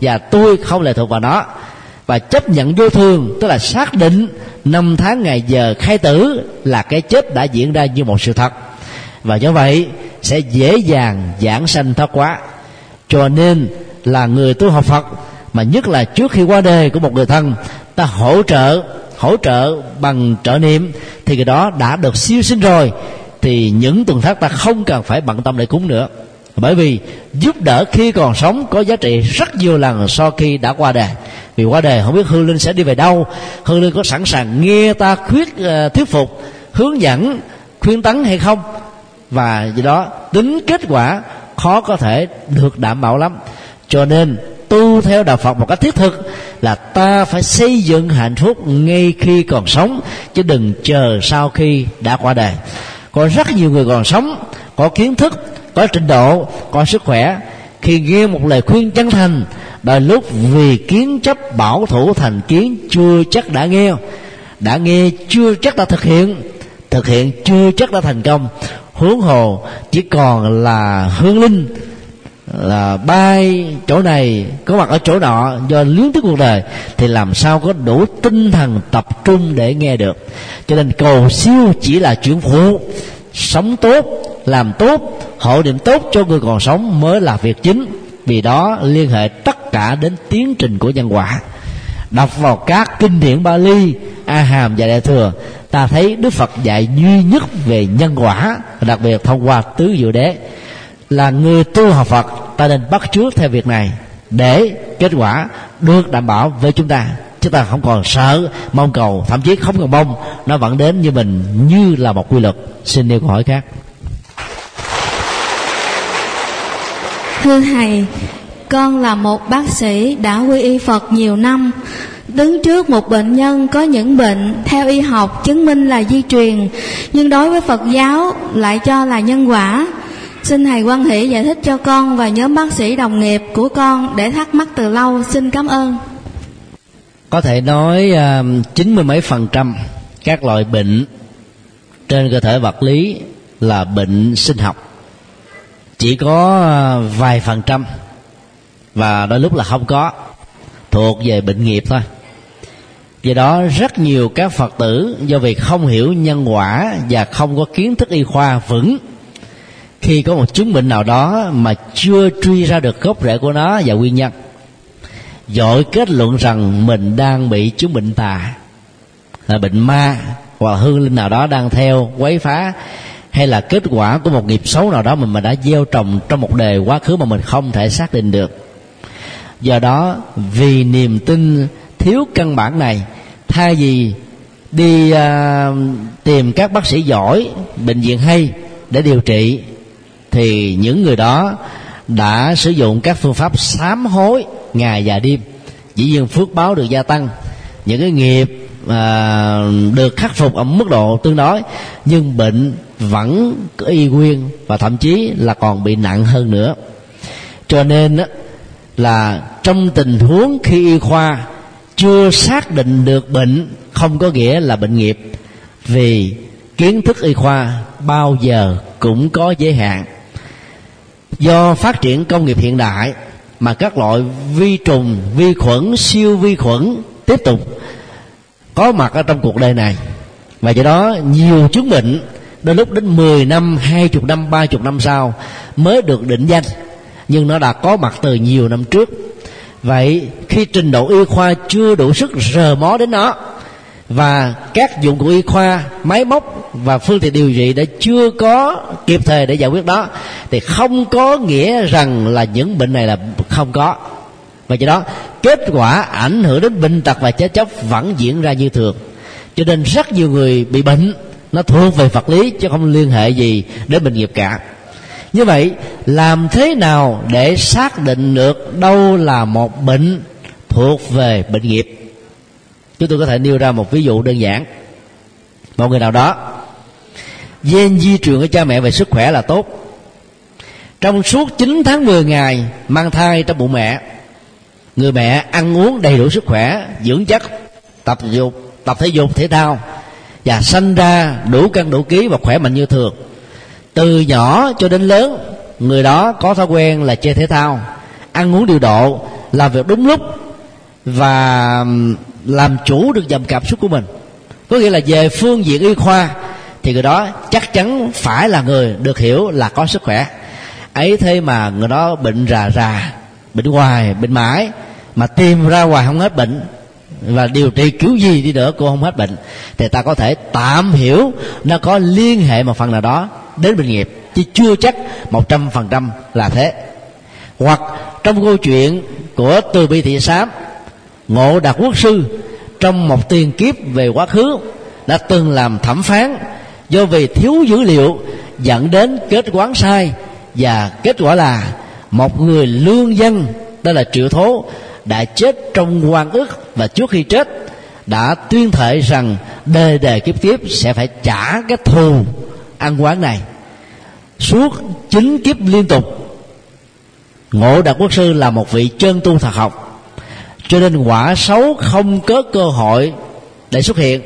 và tôi không lệ thuộc vào nó. Và chấp nhận vô thường, tức là xác định năm tháng ngày giờ khai tử là cái chết đã diễn ra như một sự thật. Và do vậy, sẽ dễ dàng giảng sanh thoát quá. Cho nên là người tu học phật, mà nhất là trước khi qua đời của một người thân ta hỗ trợ hỗ trợ bằng trợ niệm, thì cái đó đã được siêu sinh rồi, thì những tuần thác ta không cần phải bận tâm để cúng nữa. Bởi vì giúp đỡ khi còn sống có giá trị rất nhiều lần so khi đã qua đời. Vì qua đời không biết hương linh sẽ đi về đâu. Hương linh có sẵn sàng nghe ta khuyết ờ, thuyết phục, hướng dẫn, khuyên tấn hay không? Và do đó, tính kết quả khó có thể được đảm bảo lắm. Cho nên tu theo đạo phật một cách thiết thực là ta phải xây dựng hạnh phúc ngay khi còn sống, chứ đừng chờ sau khi đã qua đời. Có rất nhiều người còn sống, có kiến thức, có trình độ, có sức khỏe, khi nghe một lời khuyên chân thành, đôi lúc vì kiến chấp bảo thủ thành kiến chưa chắc đã nghe. Đã nghe chưa chắc đã thực hiện thực hiện chưa chắc đã thành công. Huống hồ chỉ còn là hương linh là bay chỗ này, có mặt ở chỗ nọ, do luyến tiếc cuộc đời, thì làm sao có đủ tinh thần tập trung để nghe được. Cho nên cầu siêu chỉ là chuyện phụ. Sống tốt, làm tốt, hộ niệm tốt cho người còn sống mới là việc chính. Vì đó liên hệ tất cả đến tiến trình của nhân quả. Đọc vào các kinh điển Bali A Hàm và Đại thừa, ta thấy Đức Phật dạy duy nhất về nhân quả, đặc biệt thông qua tứ diệu đế là người tu học Phật, ta nên bắt chước theo việc này để kết quả được đảm bảo với chúng ta. Chúng ta không còn sợ, mong cầu, thậm chí không còn mong nó vẫn đến như mình, như là một quy luật. Xin nêu câu hỏi khác. Thưa thầy, con là một bác sĩ đã quy y phật nhiều năm. Đứng trước một bệnh nhân có những bệnh theo y học chứng minh là di truyền, nhưng đối với phật giáo lại cho là nhân quả xin thầy quan hỷ giải thích cho con và nhóm bác sĩ đồng nghiệp của con để thắc mắc từ lâu. Xin cảm ơn. Có thể nói à, chín mươi mấy phần trăm các loại bệnh trên cơ thể vật lý là bệnh sinh học. Chỉ có à, vài phần trăm và đôi lúc là không có thuộc về bệnh nghiệp thôi. Do đó rất nhiều các phật tử do vì không hiểu nhân quả và không có kiến thức y khoa vững khi có một chứng bệnh nào đó mà chưa truy ra được gốc rễ của nó và nguyên nhân dội kết luận rằng mình đang bị chứng bệnh tà là bệnh ma hoặc hương linh nào đó đang theo quấy phá hay là kết quả của một nghiệp xấu nào đó mà mình đã gieo trồng trong một đề quá khứ mà mình không thể xác định được. Do đó vì niềm tin thiếu căn bản này thay vì đi uh, tìm các bác sĩ giỏi bệnh viện hay để điều trị thì những người đó đã sử dụng các phương pháp sám hối ngày và đêm. Dĩ nhiên phước báo được gia tăng những cái nghiệp à, được khắc phục ở mức độ tương đối nhưng bệnh vẫn y nguyên và thậm chí là còn bị nặng hơn nữa. Cho nên là trong tình huống khi y khoa chưa xác định được bệnh không có nghĩa là bệnh nghiệp vì kiến thức y khoa bao giờ cũng có giới hạn do phát triển công nghiệp hiện đại mà các loại vi trùng vi khuẩn siêu vi khuẩn tiếp tục có mặt ở trong cuộc đời này. Và do đó nhiều chứng bệnh đôi lúc đến 10 năm, 20 năm, 30 năm sau mới được định danh. Nhưng nó đã có mặt từ nhiều năm trước. Vậy khi trình độ y khoa chưa đủ sức rờ mó đến nó và các dụng cụ y khoa, máy móc và phương tiện điều trị đã chưa có kịp thời để giải quyết đó. Thì không có nghĩa rằng là những bệnh này là không có. Và do đó, kết quả ảnh hưởng đến bệnh tật và chết chóc vẫn diễn ra như thường. Cho nên rất nhiều người bị bệnh, nó thuộc về vật lý chứ không liên hệ gì đến bệnh nghiệp cả. Như vậy, làm thế nào để xác định được đâu là một bệnh thuộc về bệnh nghiệp? Chúng tôi có thể nêu ra một ví dụ đơn giản. Một người nào đó, gen di truyền của cha mẹ về sức khỏe là tốt. Trong suốt 9 tháng 10 ngày mang thai trong bụng mẹ, người mẹ ăn uống đầy đủ sức khỏe, dưỡng chất, tập dục, tập thể dục, thể thao, và sanh ra đủ cân đủ ký và khỏe mạnh như thường. Từ nhỏ cho đến lớn, người đó có thói quen là chơi thể thao, ăn uống điều độ, làm việc đúng lúc, và làm chủ được dòng cảm xúc của mình. Có nghĩa là về phương diện y khoa, thì người đó chắc chắn phải là người được hiểu là có sức khỏe. Ấy thế mà người đó bệnh rà rà, bệnh hoài, bệnh mãi, mà tìm ra hoài không hết bệnh, và điều trị cứu gì đi nữa cô không hết bệnh. Thì ta có thể tạm hiểu nó có liên hệ một phần nào đó đến bệnh nghiệp, chứ chưa chắc một trăm phần trăm là thế. Hoặc trong câu chuyện của từ bi thị sám ngộ đạt quốc sư trong một tiền kiếp về quá khứ đã từng làm thẩm phán do vì thiếu dữ liệu dẫn đến kết quán sai và kết quả là một người lương dân tên là triệu thố, đã chết trong quan ức và trước khi chết đã tuyên thệ rằng đời đời kiếp kiếp sẽ phải trả cái thù ăn quán này. Suốt chín kiếp liên tục, ngộ đạt quốc sư là một vị chân tu thật học cho nên quả xấu không có cơ hội để xuất hiện.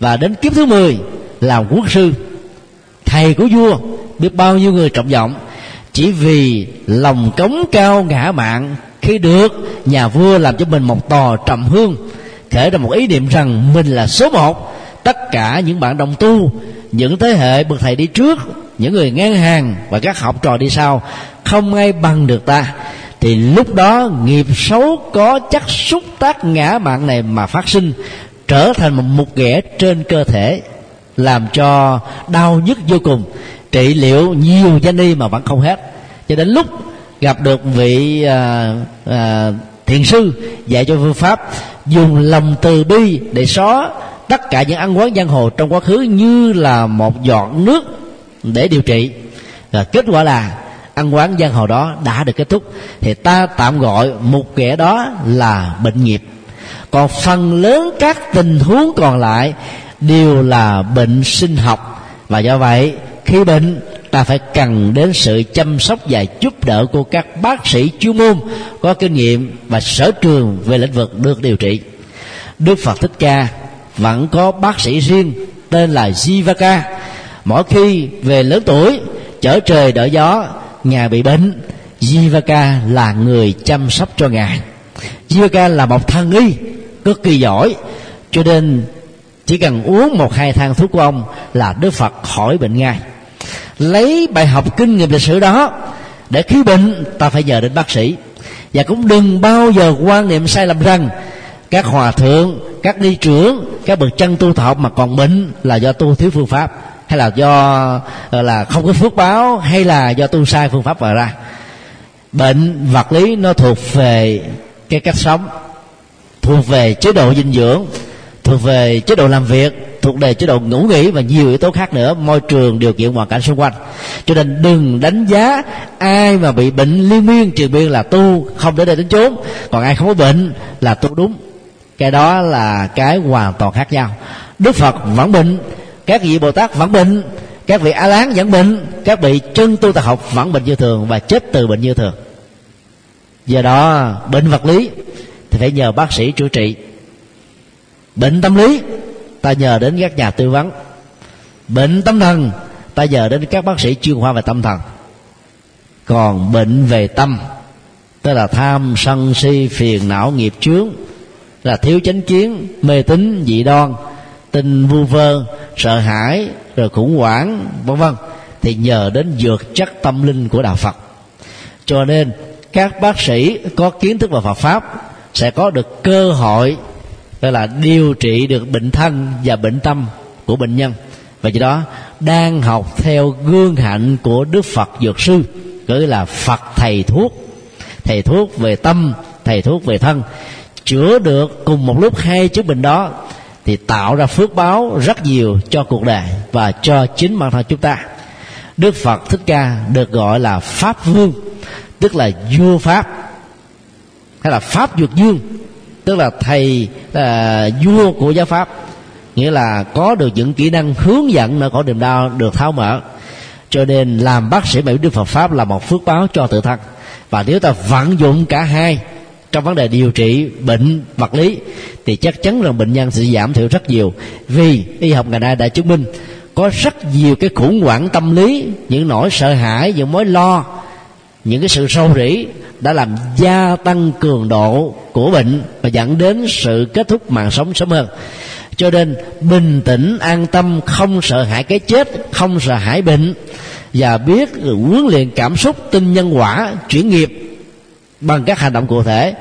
Và đến kiếp thứ 10 làm quốc sư, thầy của vua, biết bao nhiêu người trọng vọng chỉ vì lòng cống cao ngã mạng, khi được nhà vua làm cho mình một tòa trầm hương kể ra một ý niệm rằng mình là số một. Tất cả những bạn đồng tu, những thế hệ bậc thầy đi trước, những người ngang hàng và các học trò đi sau, không ai bằng được ta thì lúc đó nghiệp xấu có chất xúc tác ngã mạng này mà phát sinh trở thành một mục ghẻ trên cơ thể làm cho đau nhức vô cùng. Trị liệu nhiều danh y mà vẫn không hết. Cho đến lúc gặp được vị à, à, thiền sư dạy cho phương pháp dùng lòng từ bi để xóa tất cả những ăn quán giang hồ trong quá khứ như là một giọt nước để điều trị. Và kết quả là ăn quán giang hồ đó đã được kết thúc, thì ta tạm gọi một kẻ đó là bệnh nghiệp. Còn phần lớn các tình huống còn lại đều là bệnh sinh học. Và do vậy, khi bệnh, ta phải cần đến sự chăm sóc và giúp đỡ của các bác sĩ chuyên môn, có kinh nghiệm và sở trường về lĩnh vực được điều trị. Đức phật thích ca vẫn có bác sĩ riêng tên là jivaka. Mỗi khi về lớn tuổi, chở trời đỡ gió ngài bị bệnh. Jivaka là người chăm sóc cho ngài. Jivaka là một thân y, cực kỳ giỏi. Cho nên chỉ cần uống một hai thang thuốc của ông là đức phật khỏi bệnh ngay lấy bài học kinh nghiệm lịch sử đó, để khi bệnh, ta phải nhờ đến bác sĩ. Và cũng đừng bao giờ quan niệm sai lầm rằng các hòa thượng, các đi trưởng, các bậc chân tu thọ mà còn bệnh là do tu thiếu phương pháp hay là do là không có phước báo, hay là do tu sai phương pháp mà ra? Bệnh, vật lý nó thuộc về cái cách sống, thuộc về chế độ dinh dưỡng, thuộc về chế độ làm việc, thuộc về chế độ ngủ nghỉ và nhiều yếu tố khác nữa. Môi trường điều kiện hoàn cảnh xung quanh. Cho nên đừng đánh giá ai mà bị bệnh liên miên, trừ biên là tu không để đây đến chốn. Còn ai không có bệnh là tu đúng. Cái đó là cái hoàn toàn khác nhau. Đức phật vẫn bệnh các vị bồ tát vẫn bệnh các vị a lán vẫn bệnh các vị chân tu tập học vẫn bệnh như thường và chết từ bệnh như thường. Do đó, bệnh vật lý thì phải nhờ bác sĩ chữa trị. Bệnh tâm lý, ta nhờ đến các nhà tư vấn. Bệnh tâm thần, ta nhờ đến các bác sĩ chuyên khoa về tâm thần. Còn bệnh về tâm, tức là tham sân si, phiền não, nghiệp chướng, là thiếu chánh kiến, mê tín, dị đoan tin vu vơ, sợ hãi, rồi khủng hoảng, vân vân. Thì nhờ đến dược chất tâm linh của đạo phật. Cho nên, các bác sĩ có kiến thức về phật pháp sẽ có được cơ hội, đó là điều trị được bệnh thân và bệnh tâm của bệnh nhân. Và do đó, đang học theo gương hạnh của đức phật dược sư gọi là phật thầy thuốc thầy thuốc về tâm, thầy thuốc về thân, chữa được cùng một lúc hai chứng bệnh đó thì tạo ra phước báo rất nhiều cho cuộc đời và cho chính bản thân chúng ta. Đức phật thích ca được gọi là pháp vương, tức là vua pháp, hay là pháp dược dương tức là thầy là vua của giáo pháp. Nghĩa là có được những kỹ năng hướng dẫn nơi khổ niềm đau được tháo mở. Cho nên làm bác sĩ bệnh đức Phật pháp là một phước báo cho tự thân. Và nếu ta vận dụng cả hai trong vấn đề điều trị bệnh vật lý, thì chắc chắn rằng bệnh nhân sẽ giảm thiểu rất nhiều. Vì y học ngày nay đã chứng minh có rất nhiều cái khủng hoảng tâm lý, những nỗi sợ hãi, những mối lo, những cái sự sâu rỉ đã làm gia tăng cường độ của bệnh và dẫn đến sự kết thúc mạng sống sớm hơn. Cho nên bình tĩnh, an tâm, không sợ hãi cái chết, không sợ hãi bệnh và biết huấn luyện cảm xúc tin nhân quả, chuyển nghiệp bằng các hành động cụ thể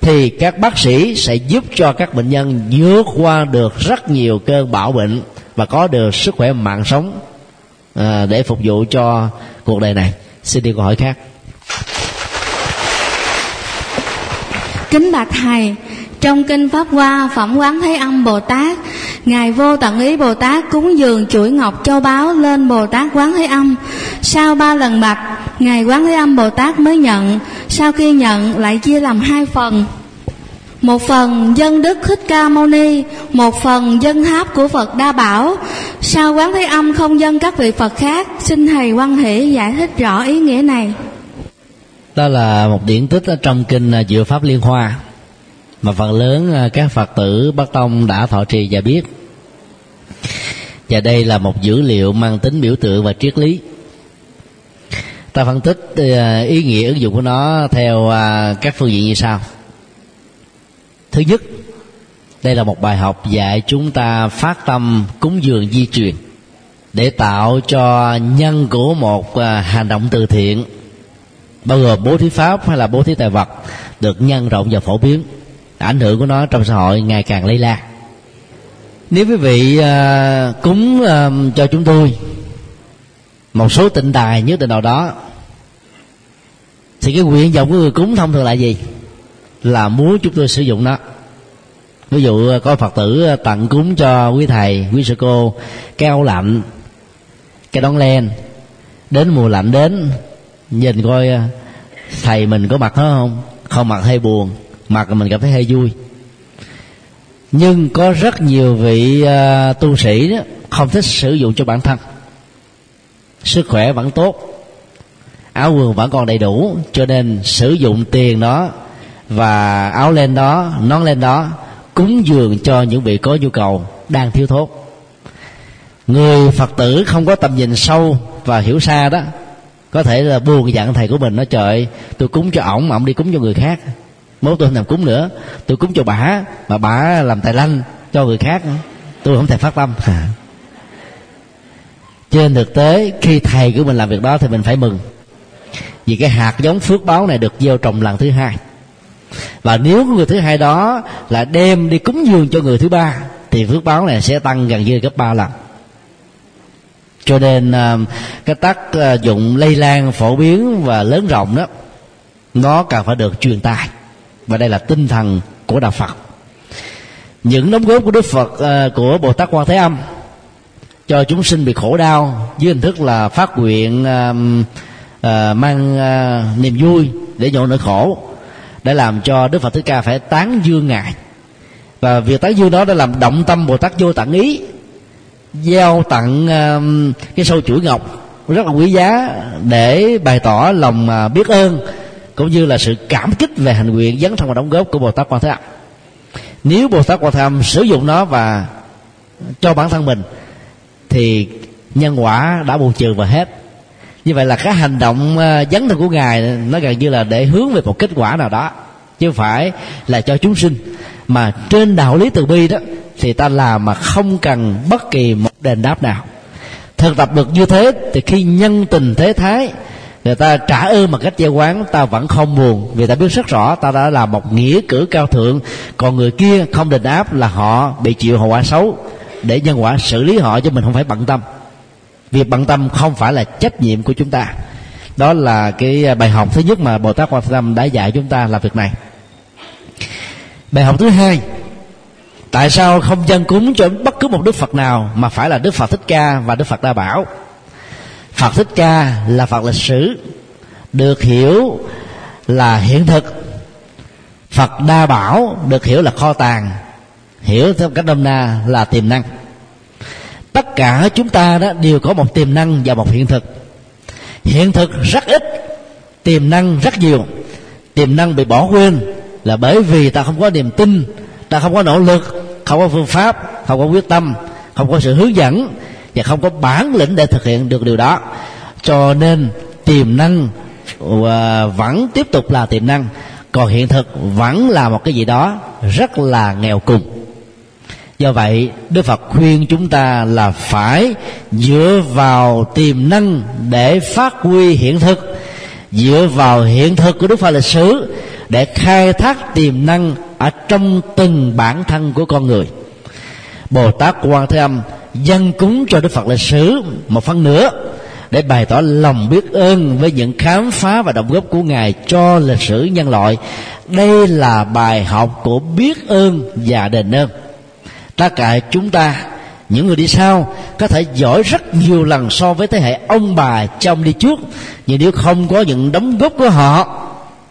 thì các bác sĩ sẽ giúp cho các bệnh nhân vượt qua được rất nhiều cơn bão bệnh và có được sức khỏe mạng sống à, để phục vụ cho cuộc đời này. Xin đi câu hỏi khác. Kính bạch thầy trong kinh pháp hoa, phẩm quán thế âm bồ tát, ngài vô tận ý bồ tát cúng dường chuỗi ngọc châu báu lên bồ tát quán thế âm. Sau ba lần bạch ngài quán thế âm bồ tát mới nhận. Sau khi nhận, lại chia làm hai phần. Một phần dân đức thích ca mâu ni, một phần dân tháp của phật đa bảo. Sao quán thế âm không dân các vị phật khác, xin thầy quan hệ giải thích rõ ý nghĩa này. Đó là một điển tích ở trong kinh à, Diệu Pháp Liên Hoa mà phần lớn à, các Phật tử Bắc Tông đã thọ trì và biết. Và đây là một dữ liệu mang tính biểu tượng và triết lý. Ta phân tích à, ý nghĩa ứng dụng của nó theo à, các phương diện như sau. Thứ nhất, đây là một bài học dạy chúng ta phát tâm cúng dường di truyền để tạo cho nhân của một hành động từ thiện, bao gồm bố thí pháp hay là bố thí tài vật, được nhân rộng và phổ biến ảnh hưởng của nó trong xã hội ngày càng lây lan. Nếu quý vị uh, cúng uh, cho chúng tôi một số tịnh tài nhất định nào đó thì cái nguyện vọng của người cúng thông thường là gì? Là muốn chúng tôi sử dụng nó. Ví dụ à, có phật tử tặng cúng cho quý thầy quý sư cô cái áo lạnh cái đón len. Đến mùa lạnh đến nhìn coi thầy mình có mặt nó không? Không mặt hay buồn mặt mình cảm thấy hơi vui. Nhưng có rất nhiều vị uh, tu sĩ đó không thích sử dụng cho bản thân. Sức khỏe vẫn tốt áo quần vẫn còn đầy đủ cho nên sử dụng tiền đó và áo len đó nón len đó cúng dường cho những vị có nhu cầu đang thiếu thốn. Người phật tử không có tầm nhìn sâu và hiểu xa đó có thể là buồn dặn thầy của mình nó trời tôi cúng cho ổng mà ổng đi cúng cho người khác mốt tôi không làm cúng nữa. Tôi cúng cho bà mà bà làm tài lanh cho người khác. Tôi không thể phát tâm. Trên thực tế khi thầy của mình làm việc đó thì mình phải mừng. Vì cái hạt giống phước báo này được gieo trồng lần thứ hai. Và nếu người thứ hai đó là đem đi cúng dường cho người thứ ba thì phước báo này sẽ tăng gần như gấp ba lần. Cho nên à, cái tác à, dụng lây lan phổ biến và lớn rộng đó nó cần phải được truyền tải và đây là tinh thần của đạo phật. Những đóng góp của đức phật ờ, của bồ tát quan thế âm cho chúng sinh bị khổ đau dưới hình thức là phát nguyện ờ, mang ờ, niềm vui để nhổ nỗi khổ để làm cho đức phật thích ca phải tán dương ngài. Và việc tán dương đó đã làm động tâm bồ tát vô tận ý giao tặng uh, cái sâu chuỗi ngọc rất là quý giá để bày tỏ lòng uh, biết ơn cũng như là sự cảm kích về hành nguyện dấn thân và đóng góp của bồ tát quan thế âm. Nếu bồ tát quan thế âm sử dụng nó và cho bản thân mình, thì nhân quả đã bù trừ và hết. Như vậy là cái hành động ờ, dấn thân của ngài nó gần như là để hướng về một kết quả nào đó, chứ không phải là cho chúng sinh. Mà trên đạo lý từ bi đó, thì ta làm mà không cần bất kỳ một đền đáp nào. Thực tập được như thế thì khi nhân tình thế thái người ta trả ơn bằng cách gieo quán, ta vẫn không buồn. Vì ta biết rất rõ, ta đã làm một nghĩa cử cao thượng. Còn người kia không đền áp là họ bị chịu hậu quả xấu. Để nhân quả xử lý họ chứ mình không phải bận tâm. Việc bận tâm không phải là trách nhiệm của chúng ta. Đó là cái bài học thứ nhất mà bồ tát quan tâm đã dạy chúng ta là việc này. Bài học thứ hai. Tại sao không dân cúng cho bất cứ một đức phật nào mà phải là đức phật thích ca và đức phật đa bảo? Phật thích ca là phật lịch sử, được hiểu là hiện thực. Phật đa bảo được hiểu là kho tàng, hiểu theo cách đông na là tiềm năng. Tất cả chúng ta đó đều có một tiềm năng và một hiện thực. Hiện thực rất ít, tiềm năng rất nhiều. Tiềm năng bị bỏ quên là bởi vì ta không có niềm tin, ta không có nỗ lực, không có phương pháp, không có quyết tâm, không có sự hướng dẫn và không có bản lĩnh để thực hiện được điều đó. Cho nên, tiềm năng à, vẫn tiếp tục là tiềm năng. Còn hiện thực vẫn là một cái gì đó rất là nghèo cùng. Do vậy, đức phật khuyên chúng ta là phải dựa vào tiềm năng để phát huy hiện thực. Dựa vào hiện thực của đức phật lịch sử để khai thác tiềm năng ở trong từng bản thân của con người bồ tát quan thế âm dân cúng cho đức phật lịch sử một phần nữa để bày tỏ lòng biết ơn với những khám phá và đóng góp của ngài cho lịch sử nhân loại. Đây là bài học của biết ơn và đền ơn. Tất cả chúng ta, những người đi sau, có thể giỏi rất nhiều lần so với thế hệ ông bà trong đi trước. Nhưng nếu không có những đóng góp của họ,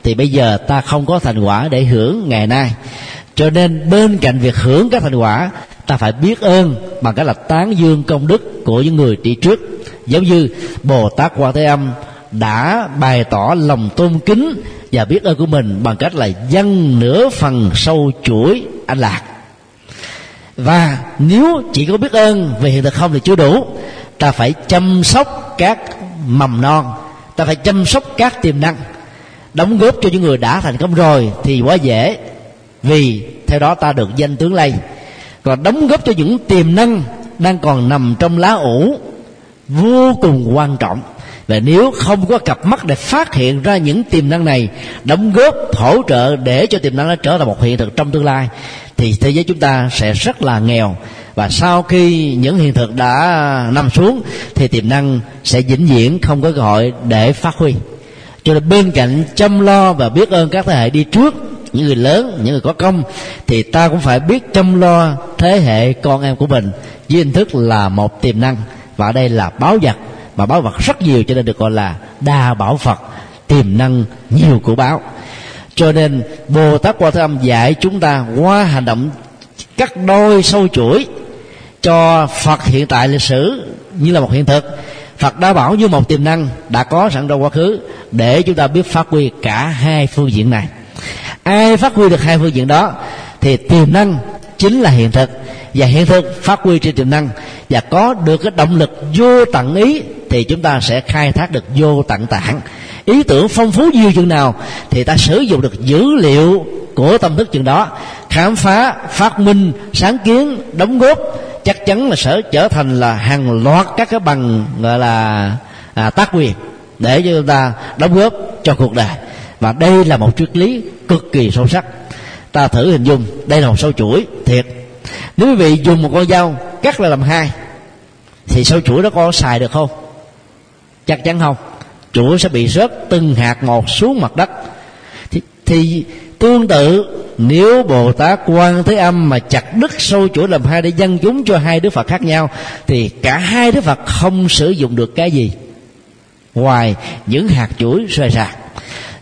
thì bây giờ ta không có thành quả để hưởng ngày nay. Cho nên bên cạnh việc hưởng các thành quả ta phải biết ơn bằng cách là tán dương công đức của những người đi trước. Giống như bồ tát quan thế âm đã bày tỏ lòng tôn kính và biết ơn của mình bằng cách là dâng nửa phần sâu chuỗi anh lạc. Và nếu chỉ có biết ơn về hiện thực không thì chưa đủ. Ta phải chăm sóc các mầm non. Ta phải chăm sóc các tiềm năng. Đóng góp cho những người đã thành công rồi thì quá dễ. Vì theo đó ta được danh tướng lây và đóng góp cho những tiềm năng đang còn nằm trong lá ủ vô cùng quan trọng. Và nếu không có cặp mắt để phát hiện ra những tiềm năng này, đóng góp, hỗ trợ để cho tiềm năng nó trở thành một hiện thực trong tương lai, thì thế giới chúng ta sẽ rất là nghèo. Và sau khi những hiện thực đã nằm xuống, thì tiềm năng sẽ vĩnh viễn không có cơ hội để phát huy. Cho nên bên cạnh chăm lo và biết ơn các thế hệ đi trước những người lớn, những người có công, thì ta cũng phải biết chăm lo thế hệ con em của mình với hình thức là một tiềm năng. Và ở đây là báo vật mà báo vật rất nhiều cho nên được gọi là đa bảo phật tiềm năng nhiều của báo. Cho nên bồ tát quan thế âm dạy chúng ta qua hành động cắt đôi sâu chuỗi cho phật hiện tại lịch sử như là một hiện thực. Phật đã bảo như một tiềm năng đã có sẵn trong quá khứ để chúng ta biết phát huy cả hai phương diện này ai phát huy được hai phương diện đó thì tiềm năng chính là hiện thực. Và hiện thực phát huy trên tiềm năng và có được cái động lực vô tận ý thì chúng ta sẽ khai thác được vô tận tạng. Ý tưởng phong phú nhiều chừng nào thì ta sử dụng được dữ liệu của tâm thức chừng đó. Khám phá phát minh sáng kiến đóng góp chắc chắn là sẽ trở thành là hàng loạt các cái bằng gọi là à, tác quyền để cho chúng ta đóng góp cho cuộc đời và đây là một triết lý cực kỳ sâu sắc. Ta thử hình dung đây là một sâu chuỗi thiệt. Nếu quý vị dùng một con dao cắt là làm hai thì sâu chuỗi đó có xài được không? Chắc chắn không. Chuỗi sẽ bị rớt từng hạt một xuống mặt đất. Thì, thì tương tự nếu bồ tát quan thế âm mà chặt đứt sâu chuỗi làm hai để dân chúng cho hai đức phật khác nhau thì cả hai đức phật không sử dụng được cái gì ngoài những hạt chuỗi rơi rạc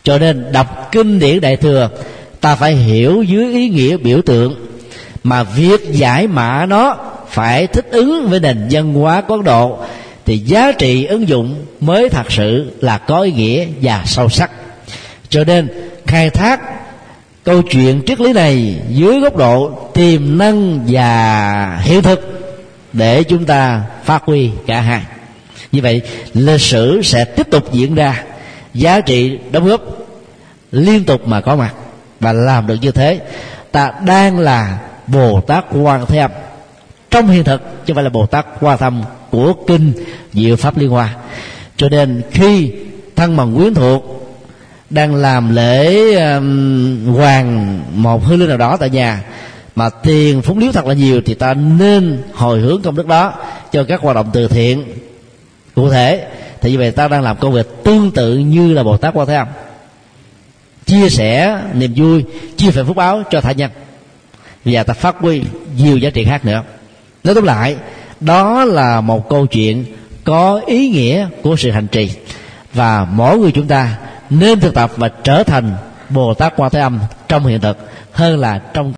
cho nên đọc kinh điển đại thừa, ta phải hiểu dưới ý nghĩa biểu tượng. Mà việc giải mã nó phải thích ứng với nền văn hóa của Ấn Độ, thì giá trị ứng dụng mới thật sự là có ý nghĩa và sâu sắc. Cho nên khai thác câu chuyện triết lý này dưới góc độ tiềm năng và hiện thực để chúng ta phát huy cả hai. Như vậy, lịch sử sẽ tiếp tục diễn ra giá trị đóng góp liên tục mà có mặt và làm được như thế. Ta đang là bồ tát quan thế âm trong hiện thực chứ không phải là bồ tát quan thâm của kinh diệu pháp liên hoa. Cho nên khi thân bằng quyến thuộc đang làm lễ um, hoàng một hư linh nào đó tại nhà mà tiền phúng liếu thật là nhiều thì ta nên hồi hướng công đức đó cho các hoạt động từ thiện cụ thể thì như vậy ta đang làm công việc tương tự như là bồ tát quan thế âm. Chia sẻ niềm vui, chia sẻ phúc báo cho tha nhân. Và ta phát huy nhiều giá trị khác nữa. Nói tóm lại, đó là một câu chuyện có ý nghĩa của sự hành trì. Và mỗi người chúng ta nên thực tập và trở thành bồ tát quan thế âm trong hiện thực hơn là trong